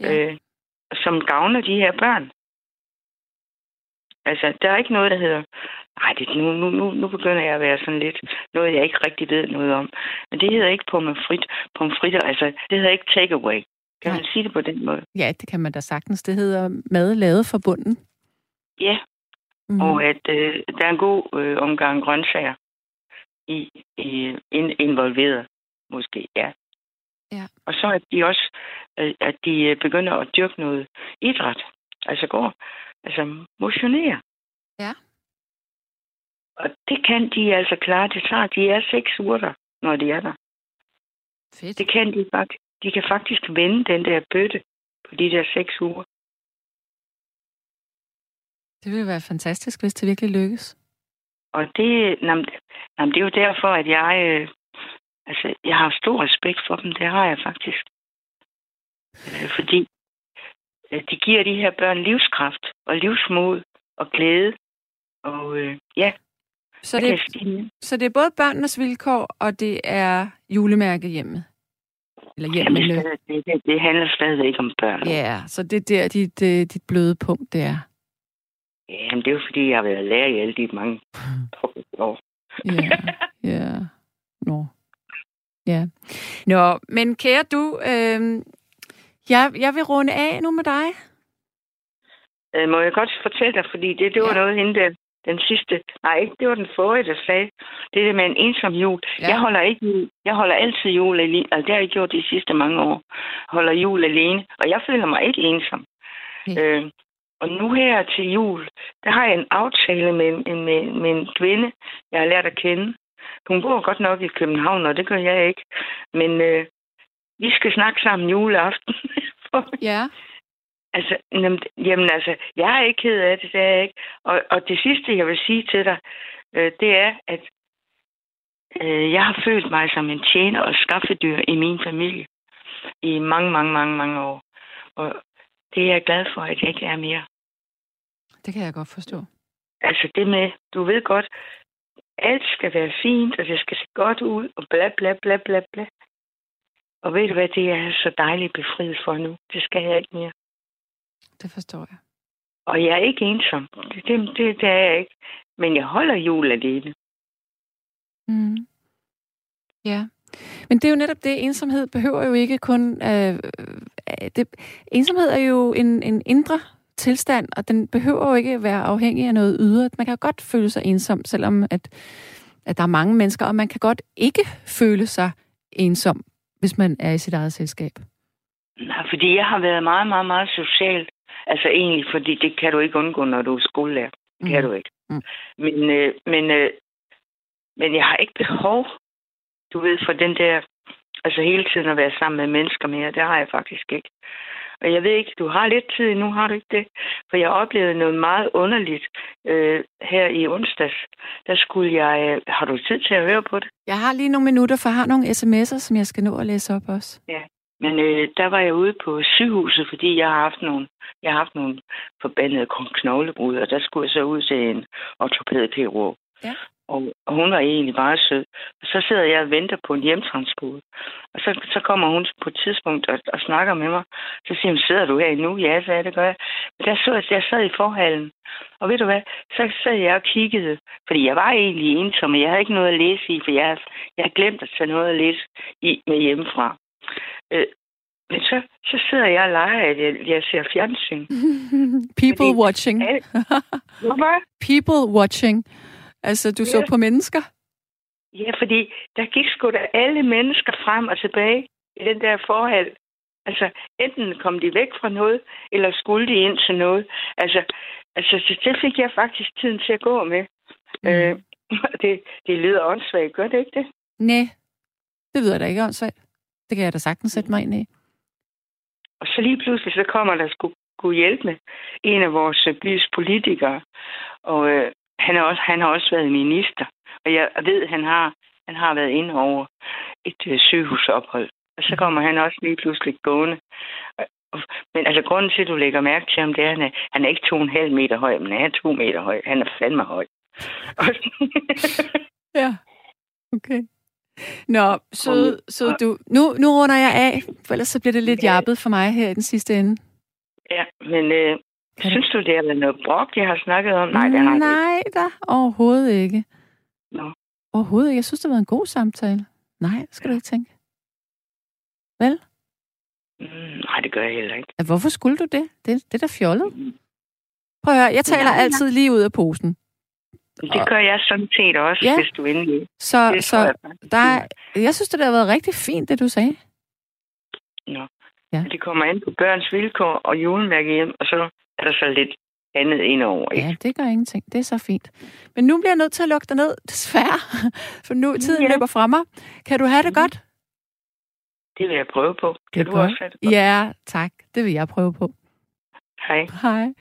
Ja. øh, som gavner de her børn. Altså, der er ikke noget, der hedder, nej, det, nu, nu, nu, nu begynder jeg at være sådan lidt, noget jeg ikke rigtig ved noget om. Men det hedder ikke pomfrit, pomfritter, altså, det hedder ikke takeaway. Kan Nej. man sige det på den måde? Ja, det kan man da sagtens. Det hedder mad lavet fra bunden. Ja, Mm. og at øh, der er en god øh, omgang grøntsager i, i in, involveret, måske, ja. Ja. Og så at de også øh, at de øh, begynder at dyrke noget idræt. Altså går, altså motionere. Ja. Og det kan de altså klare. Det tager, de er seks uger der, når de er der. Fedt. Det kan de faktisk. De kan faktisk vende den der bøtte på de der seks uger. Det ville være fantastisk, hvis det virkelig lykkes. Og det, jamen, jamen, det er jo derfor, at jeg, øh, altså, jeg har stor respekt for dem. Det har jeg faktisk. Øh, fordi øh, de giver de her børn livskraft og livsmod og glæde. Og øh, ja, Så det, mere? så det er både børnenes vilkår, og det er julemærke hjemme. Eller Jamen, hjemmene. det, det, det, det handler stadigvæk om børn. Ja, så det er der, dit, øh, dit bløde punkt, det er. Jamen, det er jo fordi, jeg har været lærer i alle de mange år. Ja, ja. Nå. Ja. Nå, men kære du, øh, jeg, jeg vil runde af nu med dig. Øh, må jeg godt fortælle dig, fordi det, det var Ja. noget hende der, den sidste, nej, ikke, det var den forrige, der sagde, det der med en ensom jul. Ja. Jeg holder ikke jul. Jeg holder altid jul alene, altså det har jeg gjort de sidste mange år. Holder jul alene, og jeg føler mig ikke ensom. Ja. Øh, og nu her til jul, der har jeg en aftale med, med, med en kvinde, jeg har lært at kende. Hun bor godt nok i København, og det gør jeg ikke. Men øh, vi skal snakke sammen juleaften. Ja. Altså, jamen, jamen altså, jeg er ikke ked af det, det er jeg ikke. Og, og det sidste, jeg vil sige til dig, øh, det er, at øh, jeg har følt mig som en tjener og skaffedyr i min familie i mange, mange, mange, mange år. Og det er jeg glad for, at jeg ikke er mere. Det kan jeg godt forstå. Altså det med, du ved godt, alt skal være fint, og det skal se godt ud, og bla bla bla bla bla. Og ved du hvad, det er så dejligt befriet for nu. Det skal jeg ikke mere. Det forstår jeg. Og jeg er ikke ensom. Det, det, det, det er jeg ikke. Men jeg holder jul alene. Mm. Ja. Men det er jo netop det, ensomhed behøver jo ikke kun... Øh, øh, det, ensomhed er jo en, en indre tilstand, og den behøver jo ikke være afhængig af noget ydre. Man kan godt føle sig ensom, selvom at, at der er mange mennesker, og man kan godt ikke føle sig ensom, hvis man er i sit eget selskab. Nej, fordi jeg har været meget, meget, meget social. Altså egentlig, fordi det kan du ikke undgå, når du er skolelærer. Det kan Mm. du ikke. Mm. Men, øh, men, øh, men jeg har ikke behov, du ved, for den der, altså hele tiden at være sammen med mennesker mere. Det har jeg faktisk ikke. Og jeg ved ikke, du har lidt tid nu, har du ikke det? For jeg oplevede noget meget underligt øh, her i onsdags. Der skulle jeg... Øh, har du tid til at høre på det? Jeg har lige nogle minutter, for jeg har nogle sms'er, som jeg skal nå at læse op også. Men øh, der var jeg ude på sygehuset, fordi jeg har haft nogle, jeg har haft nogle forbandede knoglebrud, og der skulle jeg så ud til en ortopædkirurg. Ja. Og, og hun var egentlig bare sød. Og så sidder jeg og venter på en hjemtransport. Og så, så kommer hun på et tidspunkt og, og snakker med mig. Så siger hun, sidder du her endnu? Ja, så det gør jeg. Men der, så, jeg- jeg sad i forhallen. Og ved du hvad? Så sad jeg og kiggede. Fordi jeg var egentlig ensom, og jeg havde ikke noget at læse i, for jeg, jeg havde glemt at tage noget at læse i med hjemmefra. Øh, men så, så sidder jeg og leger, at jeg, jeg ser fjernsyn. People Fordi- watching. Hvorfor? People watching. Altså, du så Ja. på mennesker? Ja, fordi der gik sgu da alle mennesker frem og tilbage i den der forhold. Altså, enten kom de væk fra noget, eller skulle de ind til noget. Altså, altså det- det fik jeg faktisk tiden til at gå med. Mm. Øh, det, det lyder åndssvagt, gør det ikke det? Nej, det lyder da ikke åndssvagt. Det kan jeg da sagtens sætte mig ind i. Og så lige pludselig, så kommer der skulle, skulle hjælpe med en af vores øh, bys politikere. Og øh, han, er også, han har også været minister. Og jeg ved, at han har, han har været inde over et øh, sygehusophold. Og så kommer han også lige pludselig gående. Men altså, grunden til, at du lægger mærke til ham, det er, at han er, han er ikke to og en halv meter høj, men han er to meter høj. Han er fandme høj. Ja, okay. Nå, så, så du, nu, nu runder jeg af, for ellers så bliver det lidt Ja. jappet for mig her i den sidste ende. ja, men øh, synes du, det været noget brok, jeg har snakket om? Nej, det har det ikke. Nej da, overhovedet ikke. Nå. Overhovedet ikke. Jeg synes, det har været en god samtale. Nej, skal du ikke tænke. Vel? Mm, nej, det gør jeg heller ikke. Ja, Hvorfor skulle du det? Det, det er da fjollet. Prøv at høre, jeg taler Nej, nej. altid lige ud af posen. Det gør jeg sådan set også, Ja. hvis du endelig... Så, Det så jeg der er, jeg synes, det har været rigtig fint, det du sagde. Nå. Ja. Det kommer an på børns vilkår og julemærke hjem, og så er der så lidt andet indover. Ikke? Ja, det gør ingenting. Det er så fint. Men nu bliver jeg nødt til at lukke dig ned, desværre. For nu tiden Ja. løber fra mig. Kan du have det godt? Det vil jeg prøve på. Det Kan du godt. også have det godt? Ja, tak. Det vil jeg prøve på. Hej. Hej.